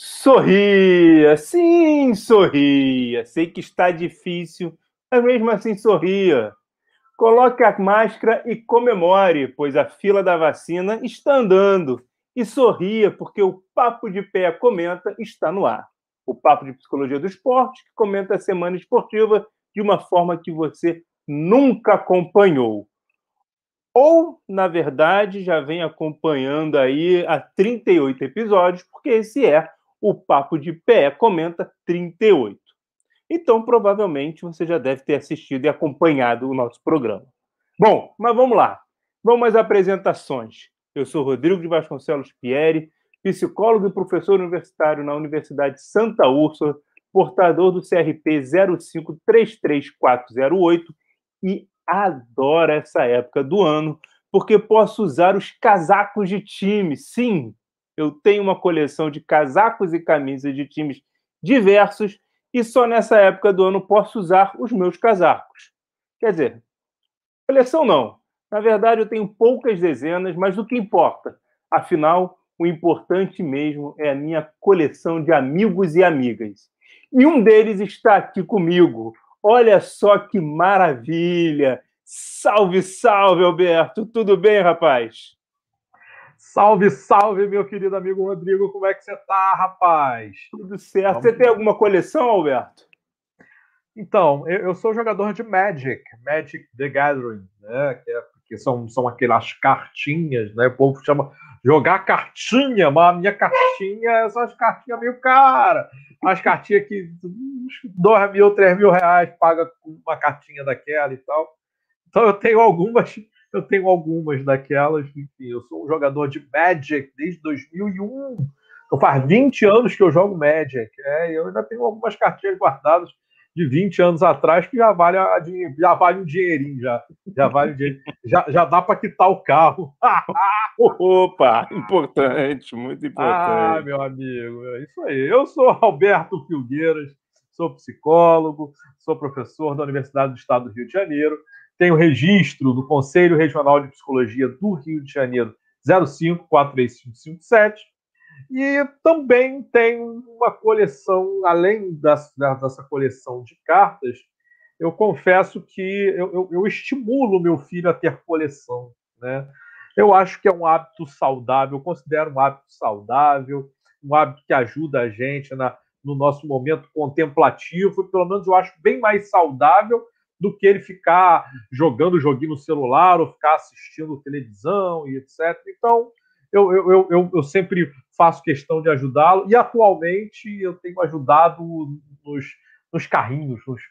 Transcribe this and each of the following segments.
Sorria, sim, sorria. Sei que está difícil, mas mesmo assim sorria. Coloque a máscara e comemore, pois a fila da vacina está andando. E sorria, porque o Papo de Pé Comenta está no ar. O Papo de Psicologia do Esporte, que comenta a semana esportiva de uma forma que você nunca acompanhou. Ou, na verdade, já vem acompanhando aí há 38 episódios, porque esse é o Papo de Pé Comenta 38. Então, provavelmente, você já deve ter assistido e acompanhado o nosso programa. Bom, mas vamos lá. Vamos às apresentações. Eu sou Rodrigo de Vasconcelos Pieri, psicólogo e professor universitário na Universidade Santa Úrsula, portador do CRP 0533408 e adoro essa época do ano, porque posso usar os casacos de time. Sim, eu tenho uma coleção de casacos e camisas de times diversos e só nessa época do ano posso usar os meus casacos. Quer dizer, coleção não. Na verdade, eu tenho poucas dezenas, mas o que importa? Afinal, o importante mesmo é a minha coleção de amigos e amigas. E um deles está aqui comigo. Olha só que maravilha! Salve, salve, Alberto! Tudo bem, rapaz? Salve, salve, meu querido amigo Rodrigo, como é que você tá, rapaz? Tudo certo. Vamos... Você tem alguma coleção, Alberto? Então, eu, eu, sou jogador de Magic, Magic the Gathering, né? Que, é, que são, são aquelas cartinhas, né? O povo chama jogar cartinha, mas a minha cartinha são as cartinhas meio cara. As cartinhas que dois mil, três mil reais paga uma cartinha daquela e tal. Então eu tenho algumas eu tenho algumas daquelas, enfim, eu sou um jogador de Magic desde 2001. Então faz 20 anos que eu jogo Magic. É, eu ainda tenho algumas cartinhas guardadas de 20 anos atrás que já vale, a, já vale um dinheirinho, já, já vale um dinheirinho. Já, já dá para quitar o carro. Opa, importante, muito importante. Ah, meu amigo, é isso aí. Eu sou Alberto Filgueiras, sou psicólogo, sou professor da Universidade do Estado do Rio de Janeiro tem o registro do Conselho Regional de Psicologia do Rio de Janeiro 0543557 e também tem uma coleção, além dessa, dessa coleção de cartas, eu confesso que eu, eu, eu estimulo meu filho a ter coleção. Né? Eu acho que é um hábito saudável, eu considero um hábito saudável, um hábito que ajuda a gente na, no nosso momento contemplativo, pelo menos eu acho bem mais saudável do que ele ficar jogando joguinho no celular ou ficar assistindo televisão e etc. Então, eu, eu, eu, eu sempre faço questão de ajudá-lo e atualmente eu tenho ajudado nos, nos carrinhos, nos,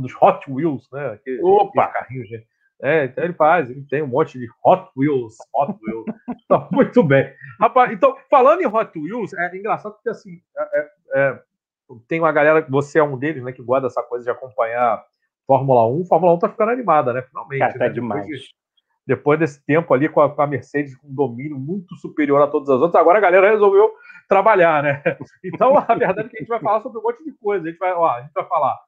nos Hot Wheels, né? Opa! Carrinhos, gente. É, então ele faz, ele tem um monte de Hot Wheels, Hot Wheels. então, muito bem. Rapaz, então, falando em Hot Wheels, é engraçado porque assim, é, é, é tem uma galera, você é um deles, né, que guarda essa coisa de acompanhar Fórmula 1. Fórmula 1 tá ficando animada, né? Finalmente. Cara, tá né? demais. Depois, depois, desse tempo ali com a, com a, Mercedes com um domínio muito superior a todas as outras, agora a galera resolveu trabalhar, né? Então, a verdade é que a gente vai falar sobre um monte de coisa. A gente vai, ó, a gente vai falar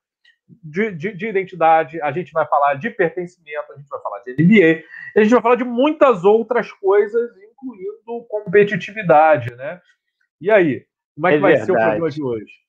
de, de, de, identidade, a gente vai falar de pertencimento, a gente vai falar de NBA, a gente vai falar de muitas outras coisas, incluindo competitividade, né? E aí, como é que é vai verdade. ser o programa de hoje?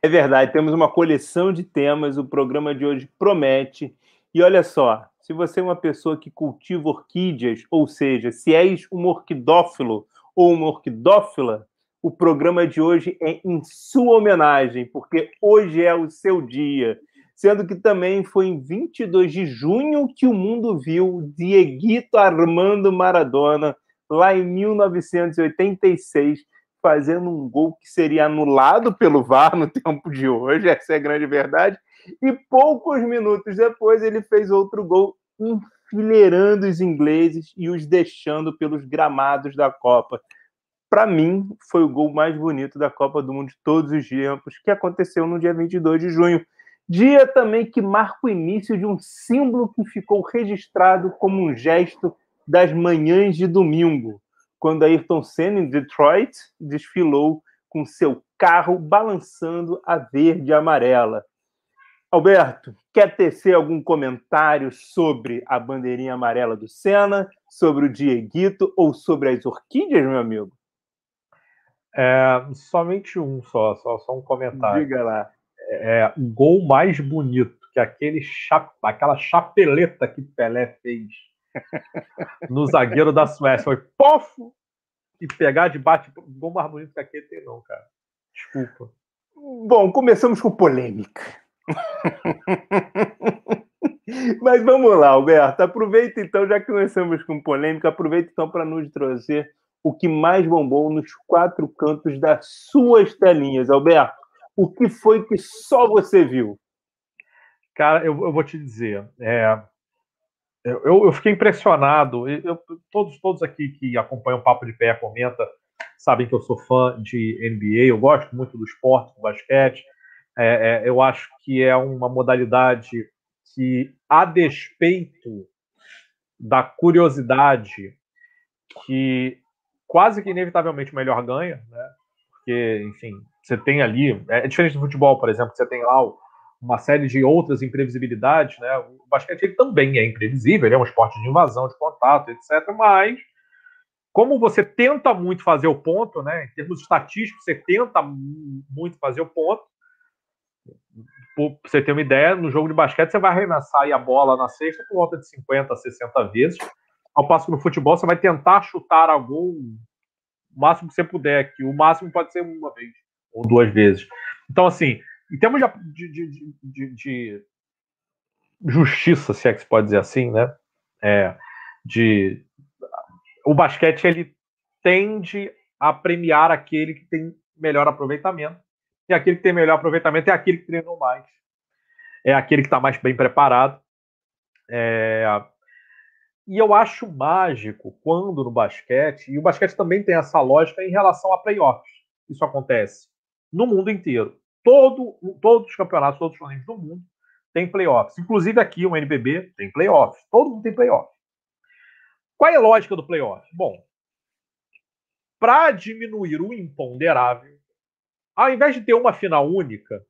É verdade, temos uma coleção de temas, o programa de hoje promete. E olha só, se você é uma pessoa que cultiva orquídeas, ou seja, se és um orquidófilo ou uma orquidófila, o programa de hoje é em sua homenagem, porque hoje é o seu dia. Sendo que também foi em 22 de junho que o mundo viu Dieguito Armando Maradona, lá em 1986, fazendo um gol que seria anulado pelo VAR no tempo de hoje, essa é a grande verdade. E poucos minutos depois ele fez outro gol enfileirando os ingleses e os deixando pelos gramados da Copa. Para mim, foi o gol mais bonito da Copa do Mundo de todos os tempos, que aconteceu no dia 22 de junho. Dia também que marca o início de um símbolo que ficou registrado como um gesto das manhãs de domingo quando Ayrton Senna, em Detroit, desfilou com seu carro balançando a verde e amarela. Alberto, quer tecer algum comentário sobre a bandeirinha amarela do Senna, sobre o Dieguito ou sobre as orquídeas, meu amigo? É, somente um só, só, só um comentário. Diga lá. É, gol mais bonito que aquele cha... aquela chapeleta que Pelé fez no zagueiro da Suécia foi pofo e pegar de bate gol mais bonito que aquele tem não, cara. Desculpa. Bom, começamos com polêmica. Mas vamos lá, Alberto. Aproveita então, já que começamos com polêmica, aproveita então para nos trazer o que mais bombou nos quatro cantos das suas telinhas, Alberto. O que foi que só você viu? Cara, eu, eu vou te dizer, é, eu, eu, fiquei impressionado. Eu, todos, todos aqui que acompanham o Papo de Pé comenta sabem que eu sou fã de NBA. Eu gosto muito do esporte, do basquete. É, é, eu acho que é uma modalidade que, a despeito da curiosidade, que quase que inevitavelmente o melhor ganha, né? Porque, enfim, você tem ali. É, diferente do futebol, por exemplo, que você tem lá uma série de outras imprevisibilidades, né? O basquete ele também é imprevisível, ele é um esporte de invasão, de contato, etc. Mas como você tenta muito fazer o ponto, né? Em termos estatísticos, você tenta muito fazer o ponto. Pra você ter uma ideia, no jogo de basquete você vai arremessar a bola na sexta por volta de 50, 60 vezes. Ao passo que no futebol você vai tentar chutar a gol o máximo que você puder aqui. O máximo pode ser uma vez ou duas vezes. Então, assim, em termos de, de, de, de justiça, se é que se pode dizer assim, né? É, de o basquete ele tende a premiar aquele que tem melhor aproveitamento e aquele que tem melhor aproveitamento é aquele que treinou mais, é aquele que está mais bem preparado. É... E eu acho mágico quando no basquete, e o basquete também tem essa lógica em relação a playoffs. Isso acontece no mundo inteiro. Todo, todos os campeonatos, todos os torneios do mundo têm playoffs. Inclusive aqui o NBB tem playoffs. Todo mundo tem playoffs. Qual é a lógica do playoff? Bom, para diminuir o imponderável, ao invés de ter uma final única,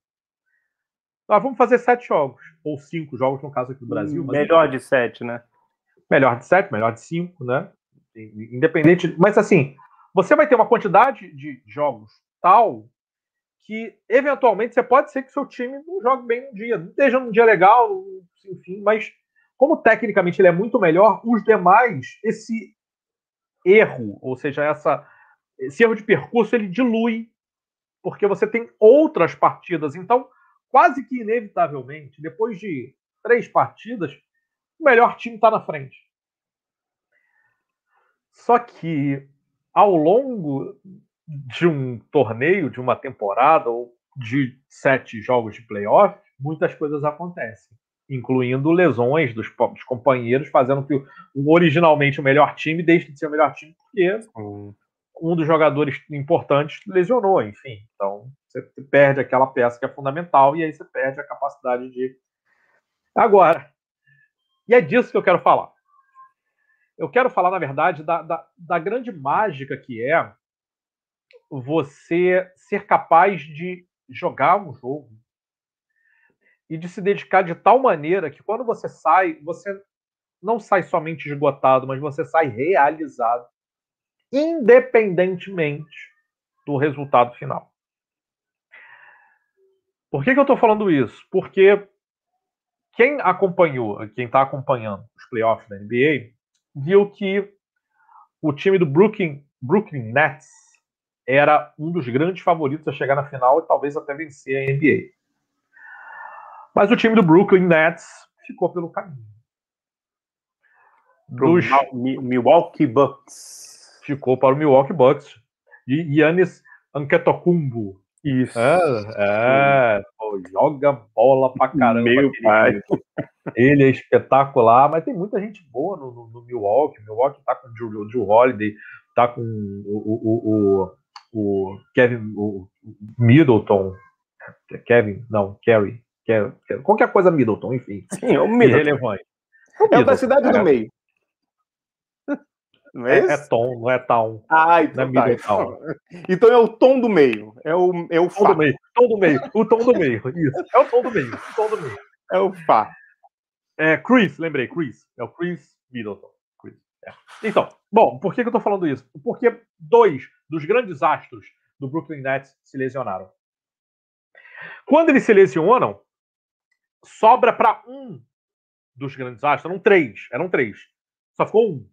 nós vamos fazer sete jogos, ou cinco jogos, no caso aqui do Brasil. melhor de sete, né? Melhor de sete, melhor de cinco, né? Independente. Mas assim, você vai ter uma quantidade de jogos tal que, eventualmente, você pode ser que seu time não jogue bem um dia, não esteja num dia legal, enfim, mas como tecnicamente ele é muito melhor, os demais, esse erro, ou seja, essa, esse erro de percurso, ele dilui, porque você tem outras partidas. Então, quase que inevitavelmente, depois de três partidas, o melhor time está na frente. Só que ao longo de um torneio, de uma temporada ou de sete jogos de playoff, muitas coisas acontecem, incluindo lesões dos, companheiros, fazendo que o, originalmente o melhor time deixe de ser o melhor time porque hum. um dos jogadores importantes lesionou, enfim. Então você perde aquela peça que é fundamental e aí você perde a capacidade de. Agora, e é disso que eu quero falar. Eu quero falar, na verdade, da, da, da grande mágica que é você ser capaz de jogar um jogo e de se dedicar de tal maneira que quando você sai, você não sai somente esgotado, mas você sai realizado, independentemente do resultado final. Por que, que eu estou falando isso? Porque quem acompanhou, quem está acompanhando os playoffs da NBA, viu que o time do Brooklyn, Brooklyn Nets era um dos grandes favoritos a chegar na final e talvez até vencer a NBA. Mas o time do Brooklyn Nets ficou pelo caminho. Dos... Milwaukee Bucks. Ficou para o Milwaukee Bucks. E Yannis Antetokounmpo. Isso. É, é pô, joga bola pra caramba. Meu pai. Ele é espetacular, mas tem muita gente boa no, no, no Milwaukee. Milwaukee tá com o Joe, Holiday, tá com o, o, o, o Kevin o Middleton. Kevin, não, Kerry. Qualquer coisa Middleton, enfim. Sim, o Middleton. Irrelevante. É o da cidade do é. meio. Não é, é, é, tom, não é town. Ah, então, é tá. então é o tom do meio. É o, é o tom do meio. Tom do meio. O tom do meio. Isso. É o tom do meio. O tom do meio. É o Fá. É Chris, lembrei, Chris. É o Chris Middleton. Chris. É. Então, bom, por que, que eu tô falando isso? Porque dois dos grandes astros do Brooklyn Nets se lesionaram. Quando eles se lesionam, sobra para um dos grandes astros, eram três, eram três. Só ficou um.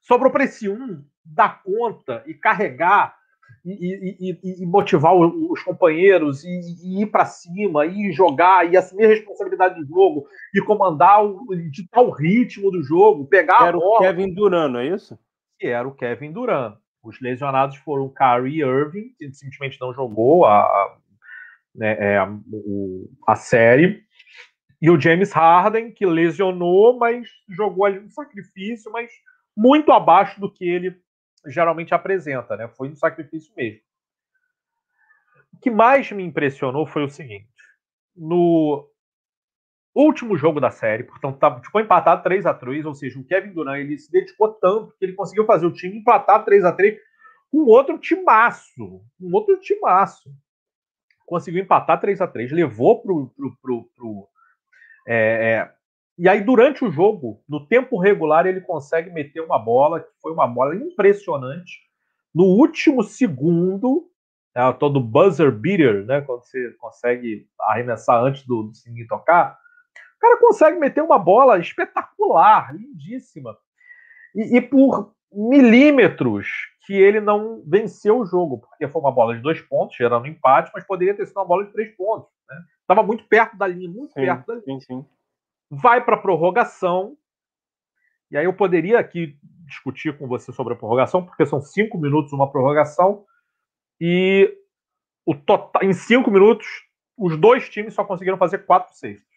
Sobrou para esse um dar conta e carregar e, e, e, motivar os companheiros e, ir para cima, e jogar, e assumir a responsabilidade do jogo, e comandar, o, ditar o ritmo do jogo, pegar era a bola. Era o Kevin Durant, não é isso? Que era o Kevin Durant. Os lesionados foram o Kyrie Irving, que simplesmente não jogou a, né, é, a, a série, e o James Harden, que lesionou, mas jogou ali no sacrifício, mas muito abaixo do que ele geralmente apresenta, né? Foi um sacrifício mesmo. O que mais me impressionou foi o seguinte: no último jogo da série, portanto, tá, ficou empatado 3 a 3 ou seja, o Kevin Durant ele se dedicou tanto que ele conseguiu fazer o time empatar 3 a 3 com outro timaço, um outro timaço. Conseguiu empatar 3 a 3 levou pro, pro, pro, pro é, é, e aí, durante o jogo, no tempo regular, ele consegue meter uma bola, que foi uma bola impressionante. No último segundo, é, todo buzzer beater, né? Quando você consegue arremessar antes do, do sininho tocar, o cara consegue meter uma bola espetacular, lindíssima. E, e, por milímetros que ele não venceu o jogo, porque foi uma bola de dois pontos, gerando empate, mas poderia ter sido uma bola de três pontos. Estava né? muito perto da linha, muito sim, perto da linha. Sim, sim vai para a prorrogação. E aí eu poderia aqui discutir com você sobre a prorrogação, porque são cinco minutos uma prorrogação. E o total, em cinco minutos, os dois times só conseguiram fazer quatro sextos.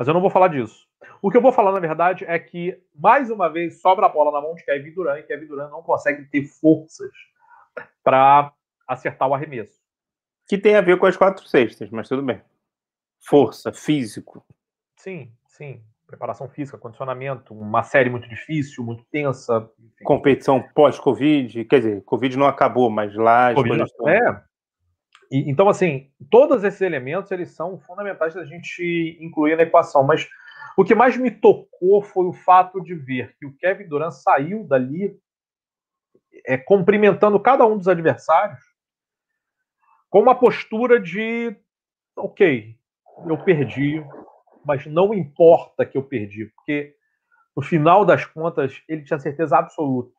Mas eu não vou falar disso. O que eu vou falar, na verdade, é que, mais uma vez, sobra a bola na mão de Kevin Durant e Kevin Durant não consegue ter forças para acertar o arremesso. Que tem a ver com as quatro sextas, mas tudo bem força, físico. Sim, sim. Preparação física, condicionamento, uma série muito difícil, muito tensa. Competição pós-Covid, quer dizer, Covid não acabou, mas lá. COVID, é. E, então, assim, todos esses elementos eles são fundamentais da gente incluir na equação. Mas o que mais me tocou foi o fato de ver que o Kevin Durant saiu dali é, cumprimentando cada um dos adversários com uma postura de ok, eu perdi, mas não importa que eu perdi, porque no final das contas ele tinha certeza absoluta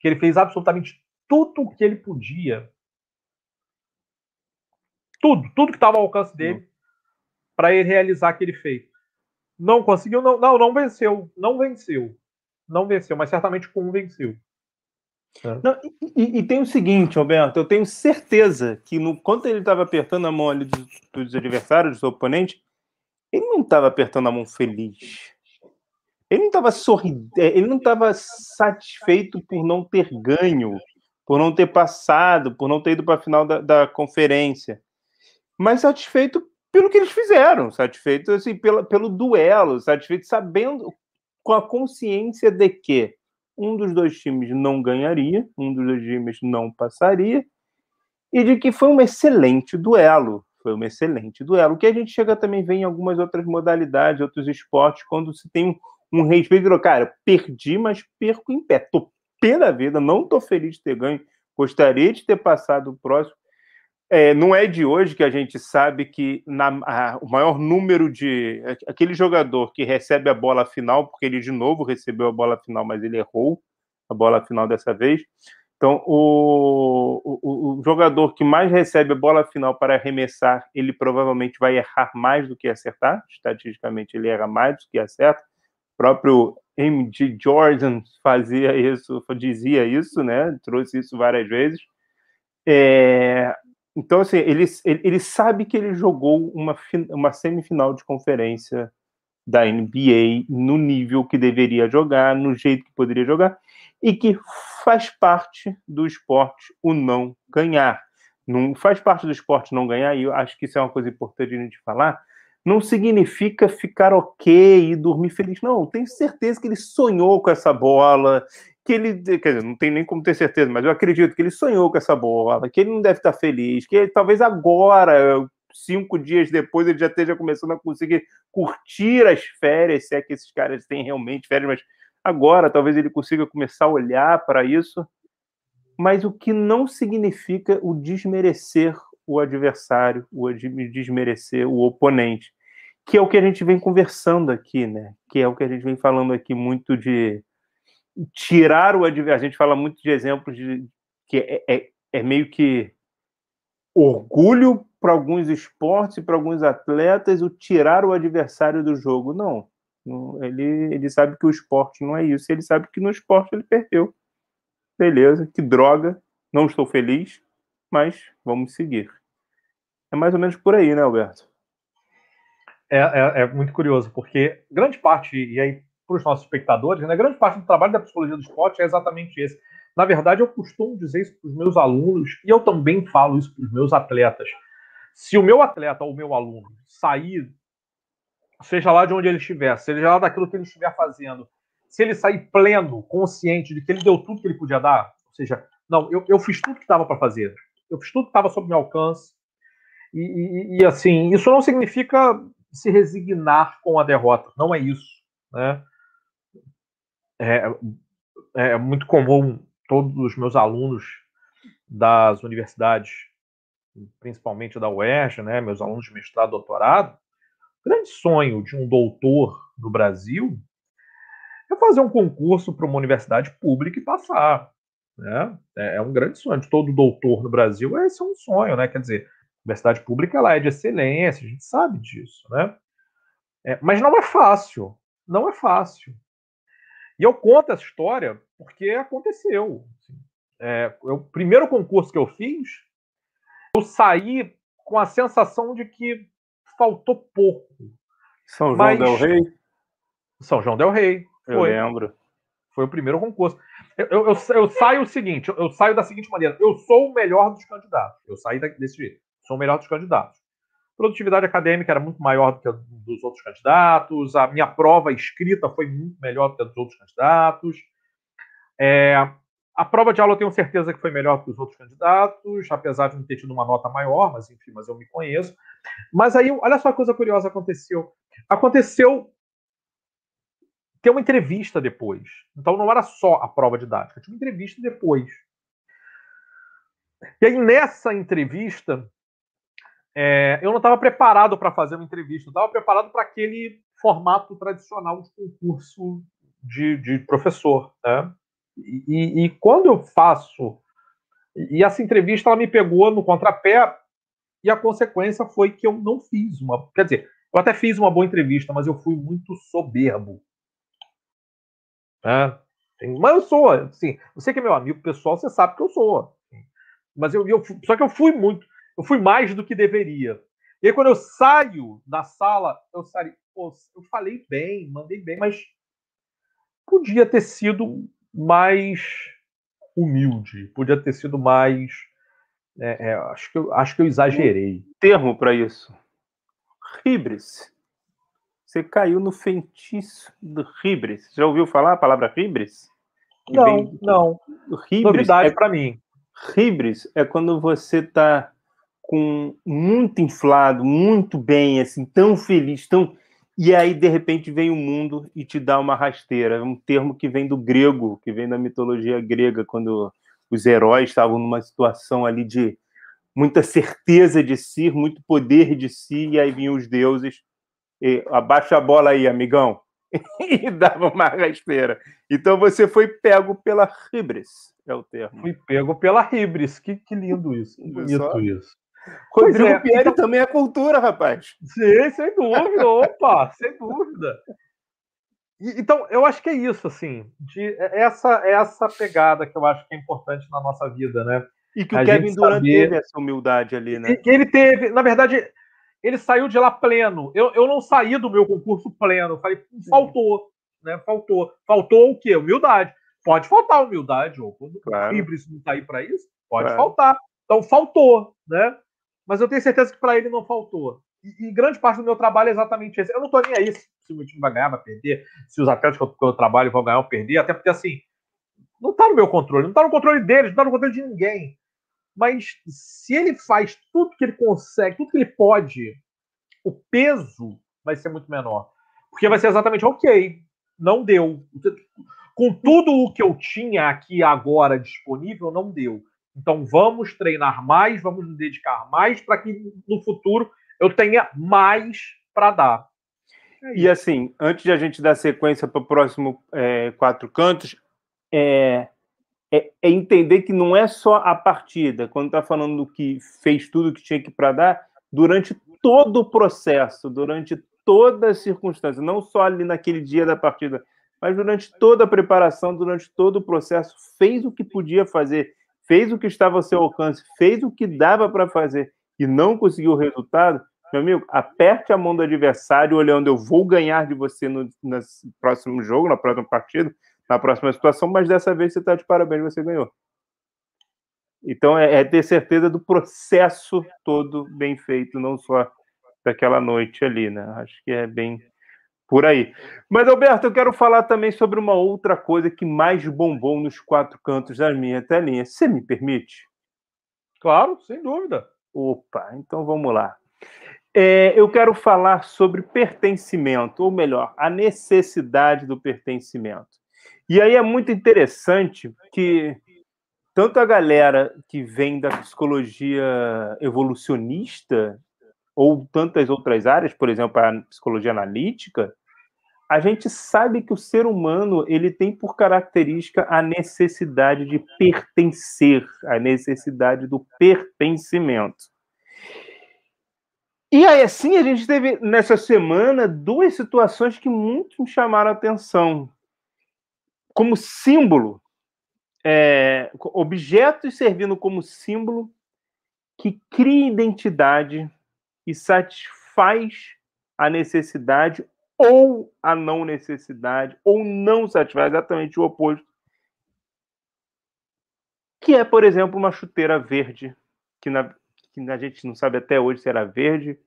que ele fez absolutamente tudo o que ele podia, tudo, tudo que estava ao alcance dele para ele realizar aquele feito. Não conseguiu, não, não, não venceu, não venceu, não venceu, mas certamente com um venceu. É. Não, e, e, tem o seguinte, Roberto, eu tenho certeza que no quanto ele estava apertando a mão ali dos, dos adversários, dos oponentes, ele não estava apertando a mão feliz. Ele não estava sorrindo, é, ele não estava satisfeito por não ter ganho, por não ter passado, por não ter ido para a final da, da, conferência, mas satisfeito pelo que eles fizeram, satisfeito assim, pela, pelo duelo, satisfeito sabendo com a consciência de que um dos dois times não ganharia, um dos dois times não passaria, e de que foi um excelente duelo. Foi um excelente duelo, que a gente chega também ver em algumas outras modalidades, outros esportes, quando se tem um, um respeito. Cara, perdi, mas perco em pé. Tô pé da vida, não tô feliz de ter ganho. Gostaria de ter passado o próximo. É, não é de hoje que a gente sabe que na, a, o maior número de. aquele jogador que recebe a bola final, porque ele de novo recebeu a bola final, mas ele errou a bola final dessa vez. Então, o, o, o jogador que mais recebe a bola final para arremessar, ele provavelmente vai errar mais do que acertar. Estatisticamente, ele erra mais do que acerta. O próprio MJ Jordan fazia isso, dizia isso, né? Trouxe isso várias vezes. É, então, assim, ele, ele, ele, sabe que ele jogou uma, uma semifinal de conferência da NBA no nível que deveria jogar, no jeito que poderia jogar, e que faz parte do esporte o não ganhar. Não faz parte do esporte não ganhar, e eu acho que isso é uma coisa importante a gente falar. Não significa ficar ok e dormir feliz. Não, tenho certeza que ele sonhou com essa bola, que ele, quer dizer, não tem nem como ter certeza, mas eu acredito que ele sonhou com essa bola, que ele não deve estar feliz, que ele, talvez agora, cinco dias depois, ele já esteja começando a conseguir curtir as férias, se é que esses caras têm realmente férias, mas agora talvez ele consiga começar a olhar para isso. mas o que não significa o desmerecer o adversário, o desmerecer o oponente, que é o que a gente vem conversando aqui, né? Que é o que a gente vem falando aqui muito de tirar o adversário. A gente fala muito de exemplos de que é, é, é meio que orgulho para alguns esportes e para alguns atletas o tirar o adversário do jogo. Não. Ele, ele sabe que o esporte não é isso. Ele sabe que no esporte ele perdeu. Beleza, que droga. Não estou feliz, mas vamos seguir. É mais ou menos por aí, né, Alberto? É, é, é muito curioso, porque grande parte, e aí para os nossos espectadores, né, grande parte do trabalho da psicologia do esporte é exatamente esse. Na verdade, eu costumo dizer isso para os meus alunos, e eu também falo isso para os meus atletas. Se o meu atleta ou o meu aluno sair, seja lá de onde ele estiver, seja lá daquilo que ele estiver fazendo, se ele sair pleno, consciente de que ele deu tudo que ele podia dar, ou seja, não, eu, eu fiz tudo que estava para fazer, eu fiz tudo que estava sob meu alcance, e, e, e, assim, isso não significa se resignar com a derrota, não é isso. Né? É, é muito comum todos os meus alunos das universidades, principalmente da UERJ, né, meus alunos de mestrado, doutorado, o grande sonho de um doutor no Brasil é fazer um concurso para uma universidade pública e passar. Né? É, é um grande sonho de todo doutor no Brasil, esse é um sonho, né? Quer dizer, universidade pública ela é de excelência, a gente sabe disso, né? É, mas não é fácil, não é fácil. E eu conto essa história porque aconteceu. Assim. É, o primeiro concurso que eu fiz, eu saí com a sensação de que faltou pouco. São João mas... del Rei? São João del Rei. Eu foi. lembro. Foi o primeiro concurso. Eu, eu, eu, eu saio o seguinte, eu saio da seguinte maneira: eu sou o melhor dos candidatos. Eu saí desse jeito sou o melhor dos candidatos. Produtividade acadêmica era muito maior do que a dos outros candidatos, a minha prova escrita foi muito melhor do que a dos outros candidatos. É, a prova de aula eu tenho certeza que foi melhor do que os outros candidatos, apesar de não ter tido uma nota maior, mas enfim, mas eu me conheço. Mas aí, olha só a coisa curiosa aconteceu. Aconteceu ter uma entrevista depois. Então não era só a prova didática, tinha uma entrevista depois. E aí, nessa entrevista, é, eu não estava preparado para fazer uma entrevista, eu estava preparado para aquele formato tradicional de concurso de, de professor. Né? E, e, quando eu faço. E essa entrevista ela me pegou no contrapé, e a consequência foi que eu não fiz uma. Quer dizer, eu até fiz uma boa entrevista, mas eu fui muito soberbo. É, mas eu sou, assim, você que é meu amigo pessoal, você sabe que eu sou. Mas eu, eu só que eu fui muito eu fui mais do que deveria. E aí, quando eu saio da sala, eu saio, pô, eu falei bem, mandei bem, mas podia ter sido mais humilde, podia ter sido mais. É, é, acho, que eu, acho que eu exagerei. Um termo para isso. Ribres. Você caiu no feitiço do ribres. Já ouviu falar a palavra ribres? Não, vem... não. Ribres Novidade é... para mim. Ribres é quando você está com muito inflado, muito bem, assim, tão feliz, tão e aí de repente vem o mundo e te dá uma rasteira, é um termo que vem do grego, que vem da mitologia grega, quando os heróis estavam numa situação ali de muita certeza de si, muito poder de si, e aí vinham os deuses, e, abaixa a bola aí, amigão, e dava uma rasteira. Então você foi pego pela ribres, é o termo. Fui pego pela ribres, que, que lindo isso, que bonito isso. Rodrigo é, Pierre então... também é cultura, rapaz. Sim, sem dúvida. Opa, sem dúvida. E, então, eu acho que é isso, assim, de é, essa é essa pegada que eu acho que é importante na nossa vida, né? E que o a Kevin Durant saber... teve essa humildade ali, né? que ele teve, na verdade, ele saiu de lá pleno. Eu, eu não saí do meu concurso pleno. Eu falei, faltou, né? Faltou. Faltou o quê? Humildade. Pode faltar humildade, ou quando claro. o Ibris não tá aí para isso, pode claro. faltar. Então faltou, né? Mas eu tenho certeza que para ele não faltou. E, e, grande parte do meu trabalho é exatamente esse. Eu não estou nem aí se o meu time vai ganhar, vai perder, se os atletas que eu, que eu trabalho vão ganhar ou perder, até porque assim, não está no meu controle, não está no controle deles, não está no controle de ninguém. Mas se ele faz tudo que ele consegue, tudo que ele pode, o peso vai ser muito menor. Porque vai ser exatamente, ok, não deu. com tudo o que eu tinha aqui agora disponível, não deu. Então vamos treinar mais, vamos nos dedicar mais para que no futuro eu tenha mais para dar. É e assim, antes de a gente dar sequência para o próximo é, quatro cantos, é, é, é, entender que não é só a partida, quando está falando que fez tudo que tinha que para dar, durante todo o processo, durante toda a circunstância, não só ali naquele dia da partida, mas durante toda a preparação, durante todo o processo, fez o que podia fazer, fez o que estava ao seu alcance, fez o que dava para fazer e não conseguiu o resultado, meu amigo, aperte a mão do adversário olhando, eu vou ganhar de você no, no próximo jogo, na próxima partida, na próxima situação, mas dessa vez você está de parabéns, você ganhou. Então é, é, ter certeza do processo todo bem feito, não só daquela noite ali, né? Acho que é bem por aí. Mas, Alberto, eu quero falar também sobre uma outra coisa que mais bombou nos quatro cantos da minha telinha. Você me permite? Claro, sem dúvida. Opa, então vamos lá. É, eu quero falar sobre pertencimento, ou melhor, a necessidade do pertencimento. E aí é muito interessante que tanto a galera que vem da psicologia evolucionista, ou tantas outras áreas, por exemplo, a psicologia analítica, a gente sabe que o ser humano ele tem por característica a necessidade de pertencer, a necessidade do pertencimento. E aí, assim, a gente teve nessa semana duas situações que muito me chamaram a atenção. Como símbolo, é, objetos servindo como símbolo que cria identidade e satisfaz a necessidade ou a não necessidade, ou não satisfaz exatamente o oposto. Que é, por exemplo, uma chuteira verde, que na, que a gente não sabe até hoje se era verde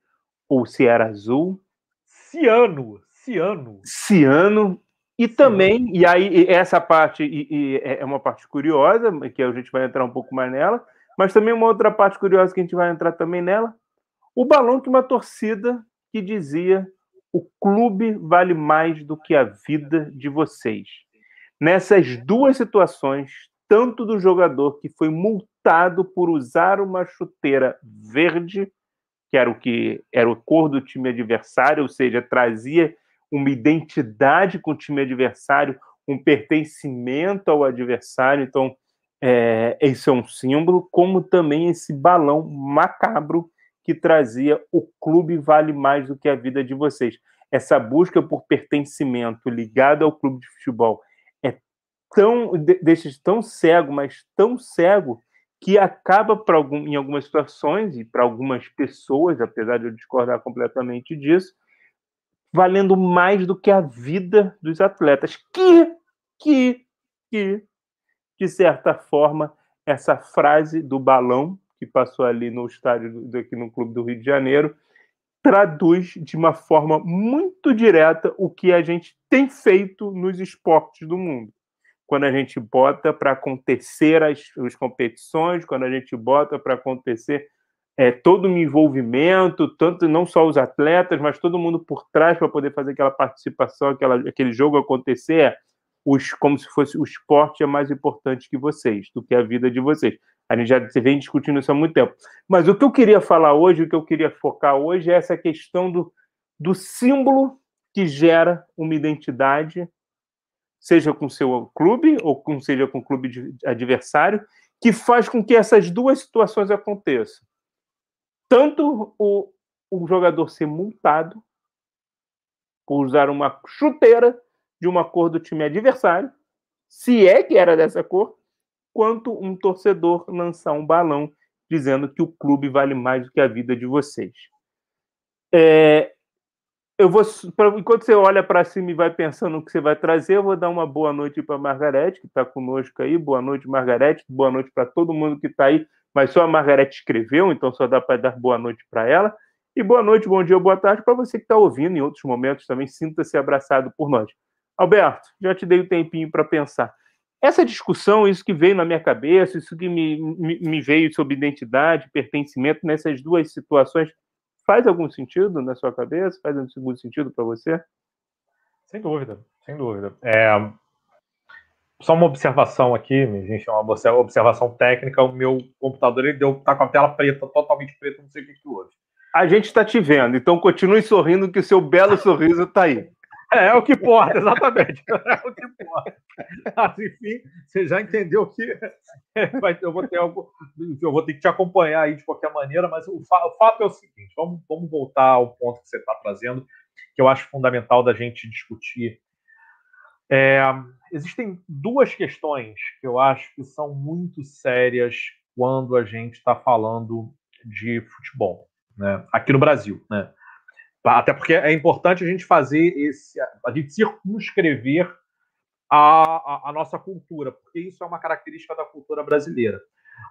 ou se era azul. Ciano, ciano. Ciano. E ciano. também, e aí essa parte e, e é, é uma parte curiosa, que a gente vai entrar um pouco mais nela, mas também uma outra parte curiosa que a gente vai entrar também nela, o balão que uma torcida que dizia o clube vale mais do que a vida de vocês. Nessas duas situações, tanto do jogador que foi multado por usar uma chuteira verde, que era o que era o cor do time adversário, ou seja, trazia uma identidade com o time adversário, um pertencimento ao adversário. Então, é, esse é um símbolo, como também esse balão macabro que trazia o clube vale mais do que a vida de vocês. Essa busca por pertencimento ligado ao clube de futebol tão deixa tão cego, mas tão cego que acaba para algum, em algumas situações e para algumas pessoas, apesar de eu discordar completamente disso, valendo mais do que a vida dos atletas, que que que de certa forma essa frase do balão que passou ali no estádio aqui no clube do Rio de Janeiro traduz de uma forma muito direta o que a gente tem feito nos esportes do mundo quando a gente bota para acontecer as, as competições, quando a gente bota para acontecer é, todo o envolvimento, tanto não só os atletas, mas todo mundo por trás para poder fazer aquela participação, aquela, aquele jogo acontecer, é os, como se fosse o esporte é mais importante que vocês, do que a vida de vocês. A gente já vem discutindo isso há muito tempo. Mas o que eu queria falar hoje, o que eu queria focar hoje é essa questão do, do símbolo que gera uma identidade seja com seu clube ou com, seja com o clube adversário, que faz com que essas duas situações aconteçam. Tanto o, o jogador ser multado por usar uma chuteira de uma cor do time adversário, se é que era dessa cor, quanto um torcedor lançar um balão dizendo que o clube vale mais do que a vida de vocês. É, eu vou, enquanto você olha para cima e vai pensando no que você vai trazer, eu vou dar uma boa noite para Margarete, que está conosco aí. Boa noite, Margarete. Boa noite para todo mundo que está aí. Mas só a Margarete escreveu, então só dá para dar boa noite para ela. E boa noite, bom dia, boa tarde para você que está ouvindo. Em outros momentos também, sinta-se abraçado por nós. Alberto, já te dei o um tempinho para pensar. Essa discussão, isso que veio na minha cabeça, isso que me, me, me veio sobre identidade, pertencimento nessas duas situações, faz algum sentido na sua cabeça? Faz algum sentido para você? Sem dúvida, sem dúvida. É, só uma observação aqui, gente, uma observação técnica. O meu computador ele deu, tá com a tela preta, totalmente preta, não sei o que, que houve. A gente está te vendo, então continue sorrindo, que o seu belo sorriso está aí. É, é, o que importa, exatamente. É o que importa. Mas, enfim, você já entendeu que eu vou ter algo, eu vou ter que te acompanhar aí de qualquer maneira, mas o, fa o fato é o seguinte: vamos, vamos voltar ao ponto que você está trazendo, que eu acho fundamental da gente discutir. É, existem duas questões que eu acho que são muito sérias quando a gente está falando de futebol, né? aqui no Brasil. Né? Até porque é importante a gente fazer esse. a gente circunscrever a, a, a, nossa cultura, porque isso é uma característica da cultura brasileira.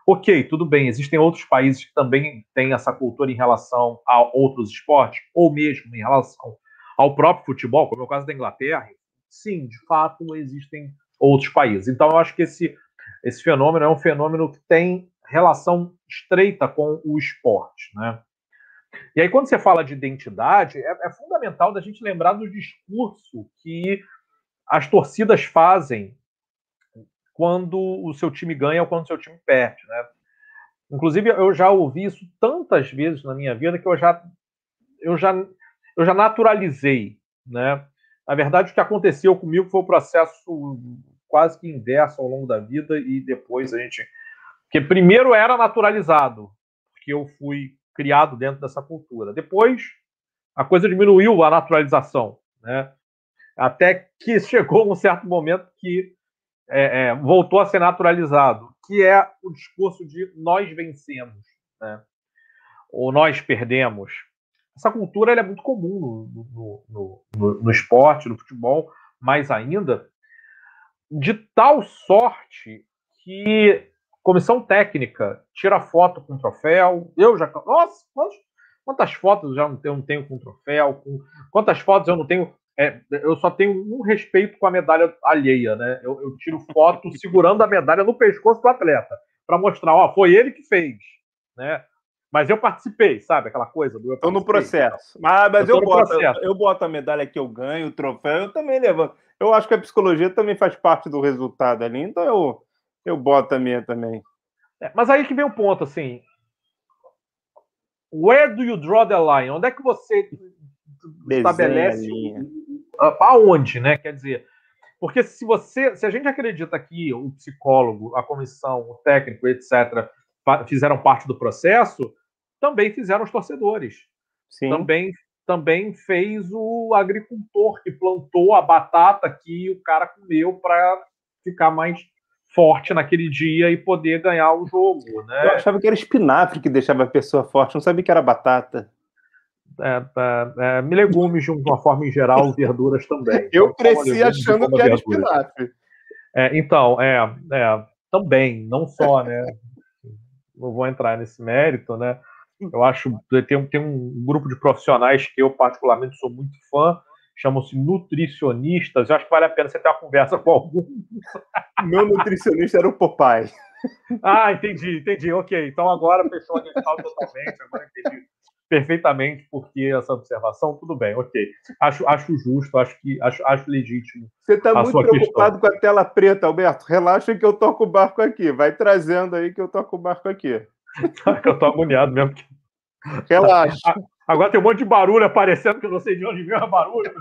Ok, tudo bem, existem outros países que também têm essa cultura em relação a outros esportes, ou mesmo em relação ao próprio futebol, como é o caso da Inglaterra. Sim, de fato, existem outros países. Então, eu acho que esse, esse fenômeno é um fenômeno que tem relação estreita com o esporte, né? E aí, quando você fala de identidade, é, é fundamental da gente lembrar do discurso que as torcidas fazem quando o seu time ganha ou quando o seu time perde, né? Inclusive, eu já ouvi isso tantas vezes na minha vida que eu já, eu já, eu já naturalizei, né? Na verdade, o que aconteceu comigo foi um processo quase que inverso ao longo da vida e depois a gente... Porque primeiro era naturalizado, porque eu fui criado dentro dessa cultura. Depois, a coisa diminuiu a naturalização, né? Até que chegou um certo momento que é, é, voltou a ser naturalizado, que é o discurso de nós vencemos, né? ou nós perdemos. Essa cultura é muito comum no, no, no, no esporte, no futebol, mais ainda, de tal sorte que Comissão técnica tira foto com troféu. Eu já. Nossa, quantas, quantas fotos eu já não tenho, não tenho com troféu? Com, quantas fotos eu não tenho. É, eu só tenho um respeito com a medalha alheia, né? Eu, eu tiro foto segurando a medalha no pescoço do atleta, para mostrar, ó, foi ele que fez, né? Mas eu participei, sabe? Aquela coisa do. Estou no processo. Ah, mas eu, eu boto, eu boto a medalha que eu ganho, o troféu, eu também levanto. Eu acho que a psicologia também faz parte do resultado ali, então eu eu boto a minha também. É, mas aí que vem o ponto, assim. Where do you draw the line? Onde é que você Desenha estabelece aonde, né? Quer dizer, porque se você, se a gente acredita que o psicólogo, a comissão, o técnico, etc, fizeram parte do processo, também fizeram os torcedores. Sim. Também também fez o agricultor que plantou a batata que o cara comeu para ficar mais forte naquele dia e poder ganhar o jogo. Né? Eu achava que era espinafre que deixava a pessoa forte, não sabia que era batata. É, é, é, legumes de uma forma em geral, verduras também. Eu então, cresci achando que era espinafre. É, então, é, é, também, não só, né? Não vou entrar nesse mérito, né? Eu acho tem, tem um grupo de profissionais que eu particularmente sou muito fã, chamam-se nutricionistas. Eu acho que vale a pena você ter uma conversa com algum. Meu nutricionista era o Popeye. Ah, entendi, entendi. Ok, então agora fechou a questão totalmente, agora entendi perfeitamente porque essa observação, tudo bem, ok. Acho, acho justo, acho que acho, acho legítimo. Você está muito preocupado questão. com a tela preta, Alberto. Relaxa que eu toco o barco aqui. Vai trazendo aí que eu toco o barco aqui. eu tô agoniado mesmo. Relaxa. Agora tem um monte de barulho aparecendo que eu não sei de onde veio o barulho.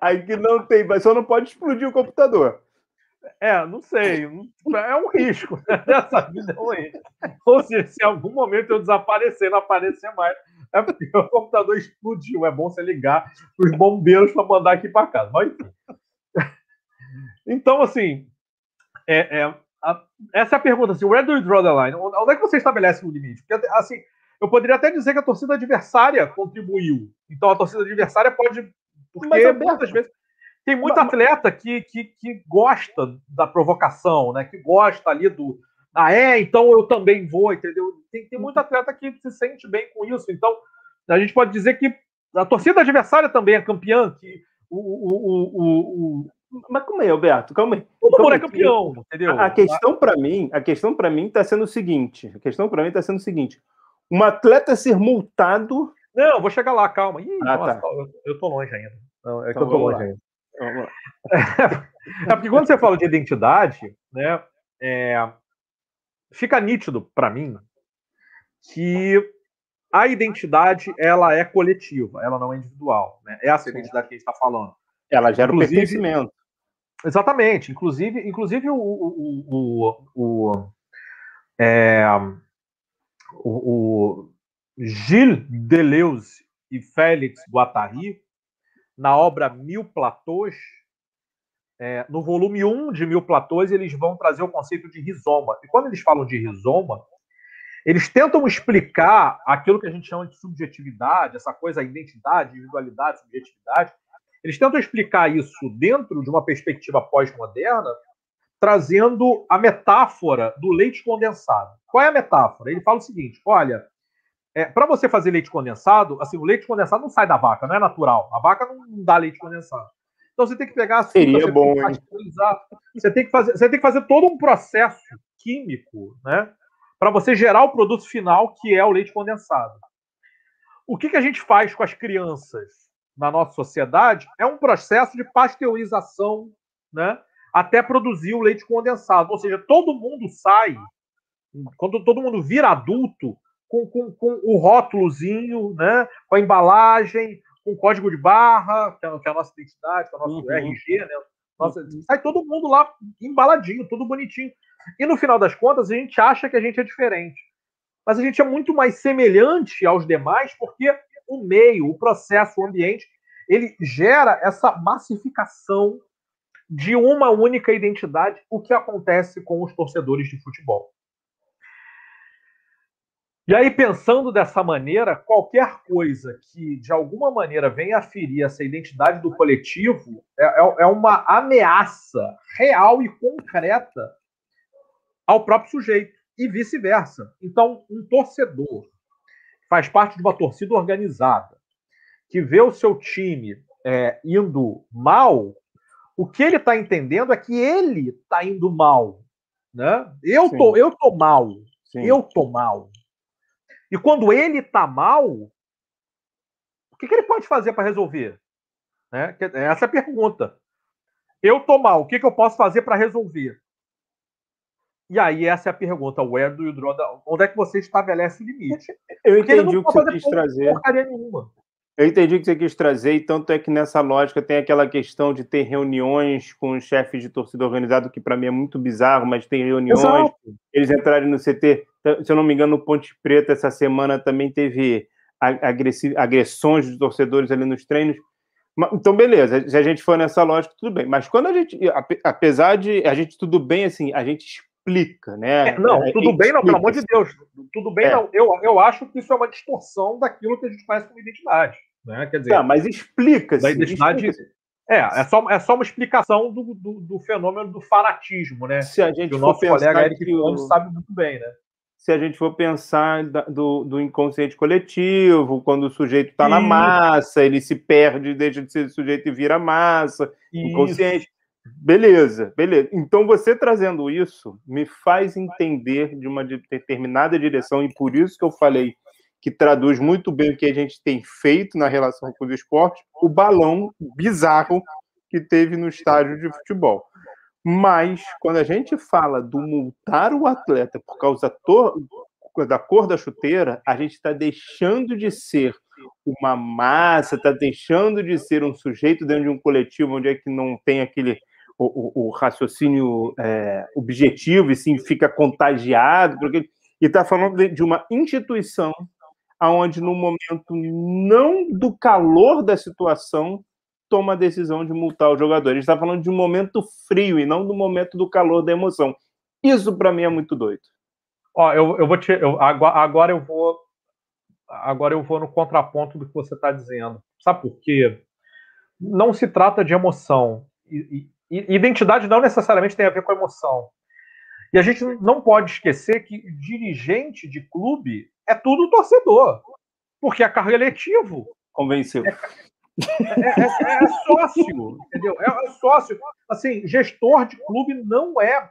Aí que não tem, mas só não pode explodir o computador. É, não sei. É um risco. Dessa vida é um risco. Ou seja, se em algum momento eu desaparecer, não aparecer mais, é porque o computador explodiu. É bom você ligar para os bombeiros para mandar aqui para casa. Mas enfim. Então, assim, é, é, a, essa é a pergunta. Assim, where do you draw the line? Onde é que você estabelece o limite? Porque, assim, eu poderia até dizer que a torcida adversária contribuiu. Então a torcida adversária pode. Porque mas, muitas vezes. Tem muito mas, atleta que, que, que gosta da provocação, né? Que gosta ali do. Ah, é, então eu também vou, entendeu? Tem, tem muito atleta que se sente bem com isso. Então, a gente pode dizer que a torcida adversária também é campeã, que o, o, o, o mas como é, Alberto? Calma aí. Todo mundo é campeão, entendeu? A, a questão para mim, a questão para mim está sendo o seguinte. A questão para mim está sendo o seguinte: um atleta ser multado. Não, vou chegar lá, calma. Ih, ah, nossa, tá. eu, eu tô longe ainda. Não, é então, que eu tô longe lá. ainda. Lá. É porque quando você fala de identidade, né, é, fica nítido para mim que a identidade ela é coletiva, ela não é individual. Né? Essa é a identidade que a gente está falando. Ela gera inclusive, o pertencimento. Exatamente. Inclusive, inclusive o, o, o, o, é, o, o Gilles Deleuze e Félix Guattari, na obra Mil Platôs, é, no volume 1 de Mil Platôs, eles vão trazer o conceito de rizoma. E quando eles falam de rizoma, eles tentam explicar aquilo que a gente chama de subjetividade, essa coisa, identidade, individualidade, subjetividade. Eles tentam explicar isso dentro de uma perspectiva pós-moderna, trazendo a metáfora do leite condensado. Qual é a metáfora? Ele fala o seguinte: olha, é, para você fazer leite condensado, assim, o leite condensado não sai da vaca, não é natural. A vaca não dá leite condensado. Então você tem que pegar açúcar, Seria você bom, tem você tem que fazer, você tem que fazer todo um processo químico, né, para você gerar o produto final que é o leite condensado. O que, que a gente faz com as crianças na nossa sociedade é um processo de pasteurização, né, até produzir o leite condensado. Ou seja, todo mundo sai quando todo mundo vira adulto com, com, com o rótulozinho, né, com a embalagem, com o código de barra, que é, que é a nossa identidade, que é o nosso uhum. RG, né? Nossa, uhum. sai todo mundo lá embaladinho, tudo bonitinho. E no final das contas, a gente acha que a gente é diferente. Mas a gente é muito mais semelhante aos demais porque o meio, o processo, o ambiente, ele gera essa massificação de uma única identidade, o que acontece com os torcedores de futebol. E aí, pensando dessa maneira, qualquer coisa que de alguma maneira venha a ferir essa identidade do coletivo é, é, é uma ameaça real e concreta ao próprio sujeito, e vice-versa. Então, um torcedor faz parte de uma torcida organizada, que vê o seu time é, indo mal, o que ele está entendendo é que ele está indo mal. Né? Eu, tô, eu tô mal. Sim. Eu tô mal. E quando ele está mal, o que, que, ele pode fazer para resolver? Né? Essa é a pergunta. Eu estou mal, o que, que eu posso fazer para resolver? E aí, essa é a pergunta: where do you draw the... Onde é que você estabelece o limite? Eu entendi o que você quis trazer. Nenhuma. Eu entendi o que você quis trazer, e tanto é que nessa lógica tem aquela questão de ter reuniões com os chefes de torcida organizado, que para mim é muito bizarro, mas tem reuniões, Exato. eles entrarem no CT. Se eu não me engano, no Ponte Preta, essa semana também teve agressões de torcedores ali nos treinos. Então, beleza, se a gente for nessa lógica, tudo bem. Mas quando a gente, apesar de a gente tudo bem, assim, a gente explica, né? É, não, é, tudo bem, não, pelo amor de Deus. Tudo bem, é. não. Eu, eu acho que isso é uma distorção daquilo que a gente faz como identidade. Né? Quer dizer, tá, mas explica-se. Da identidade. Explica é, é só, é só uma explicação do, do, do fenômeno do fanatismo, né? Se a gente que o nosso colega Eric sabe muito bem, né? Se a gente for pensar do, do inconsciente coletivo, quando o sujeito está na massa, ele se perde, deixa de ser sujeito e vira massa, isso. inconsciente. Beleza, beleza. Então você trazendo isso me faz entender de uma determinada direção, e por isso que eu falei que traduz muito bem o que a gente tem feito na relação com o esporte, o balão bizarro que teve no estádio de futebol. Mas, quando a gente fala do multar o atleta por causa da cor da chuteira, a gente está deixando de ser uma massa, está deixando de ser um sujeito dentro de um coletivo onde é que não tem aquele o, o, raciocínio é, objetivo e sim fica contagiado, porque, e está falando de, de uma instituição aonde no momento não do calor da situação toma a decisão de multar o jogador. Gente está falando de um momento frio e não do momento do calor da emoção. Isso para mim é muito doido. Ó, eu, eu vou te, eu, agora, eu vou agora eu vou no contraponto do que você está dizendo. Sabe por quê? Não se trata de emoção. E, identidade não necessariamente tem a ver com emoção. E a gente não pode esquecer que dirigente de clube é tudo torcedor. Porque é cargo eletivo. Convenceu. É, é, é, é sócio, entendeu? É, é, sócio. Assim, gestor de clube não é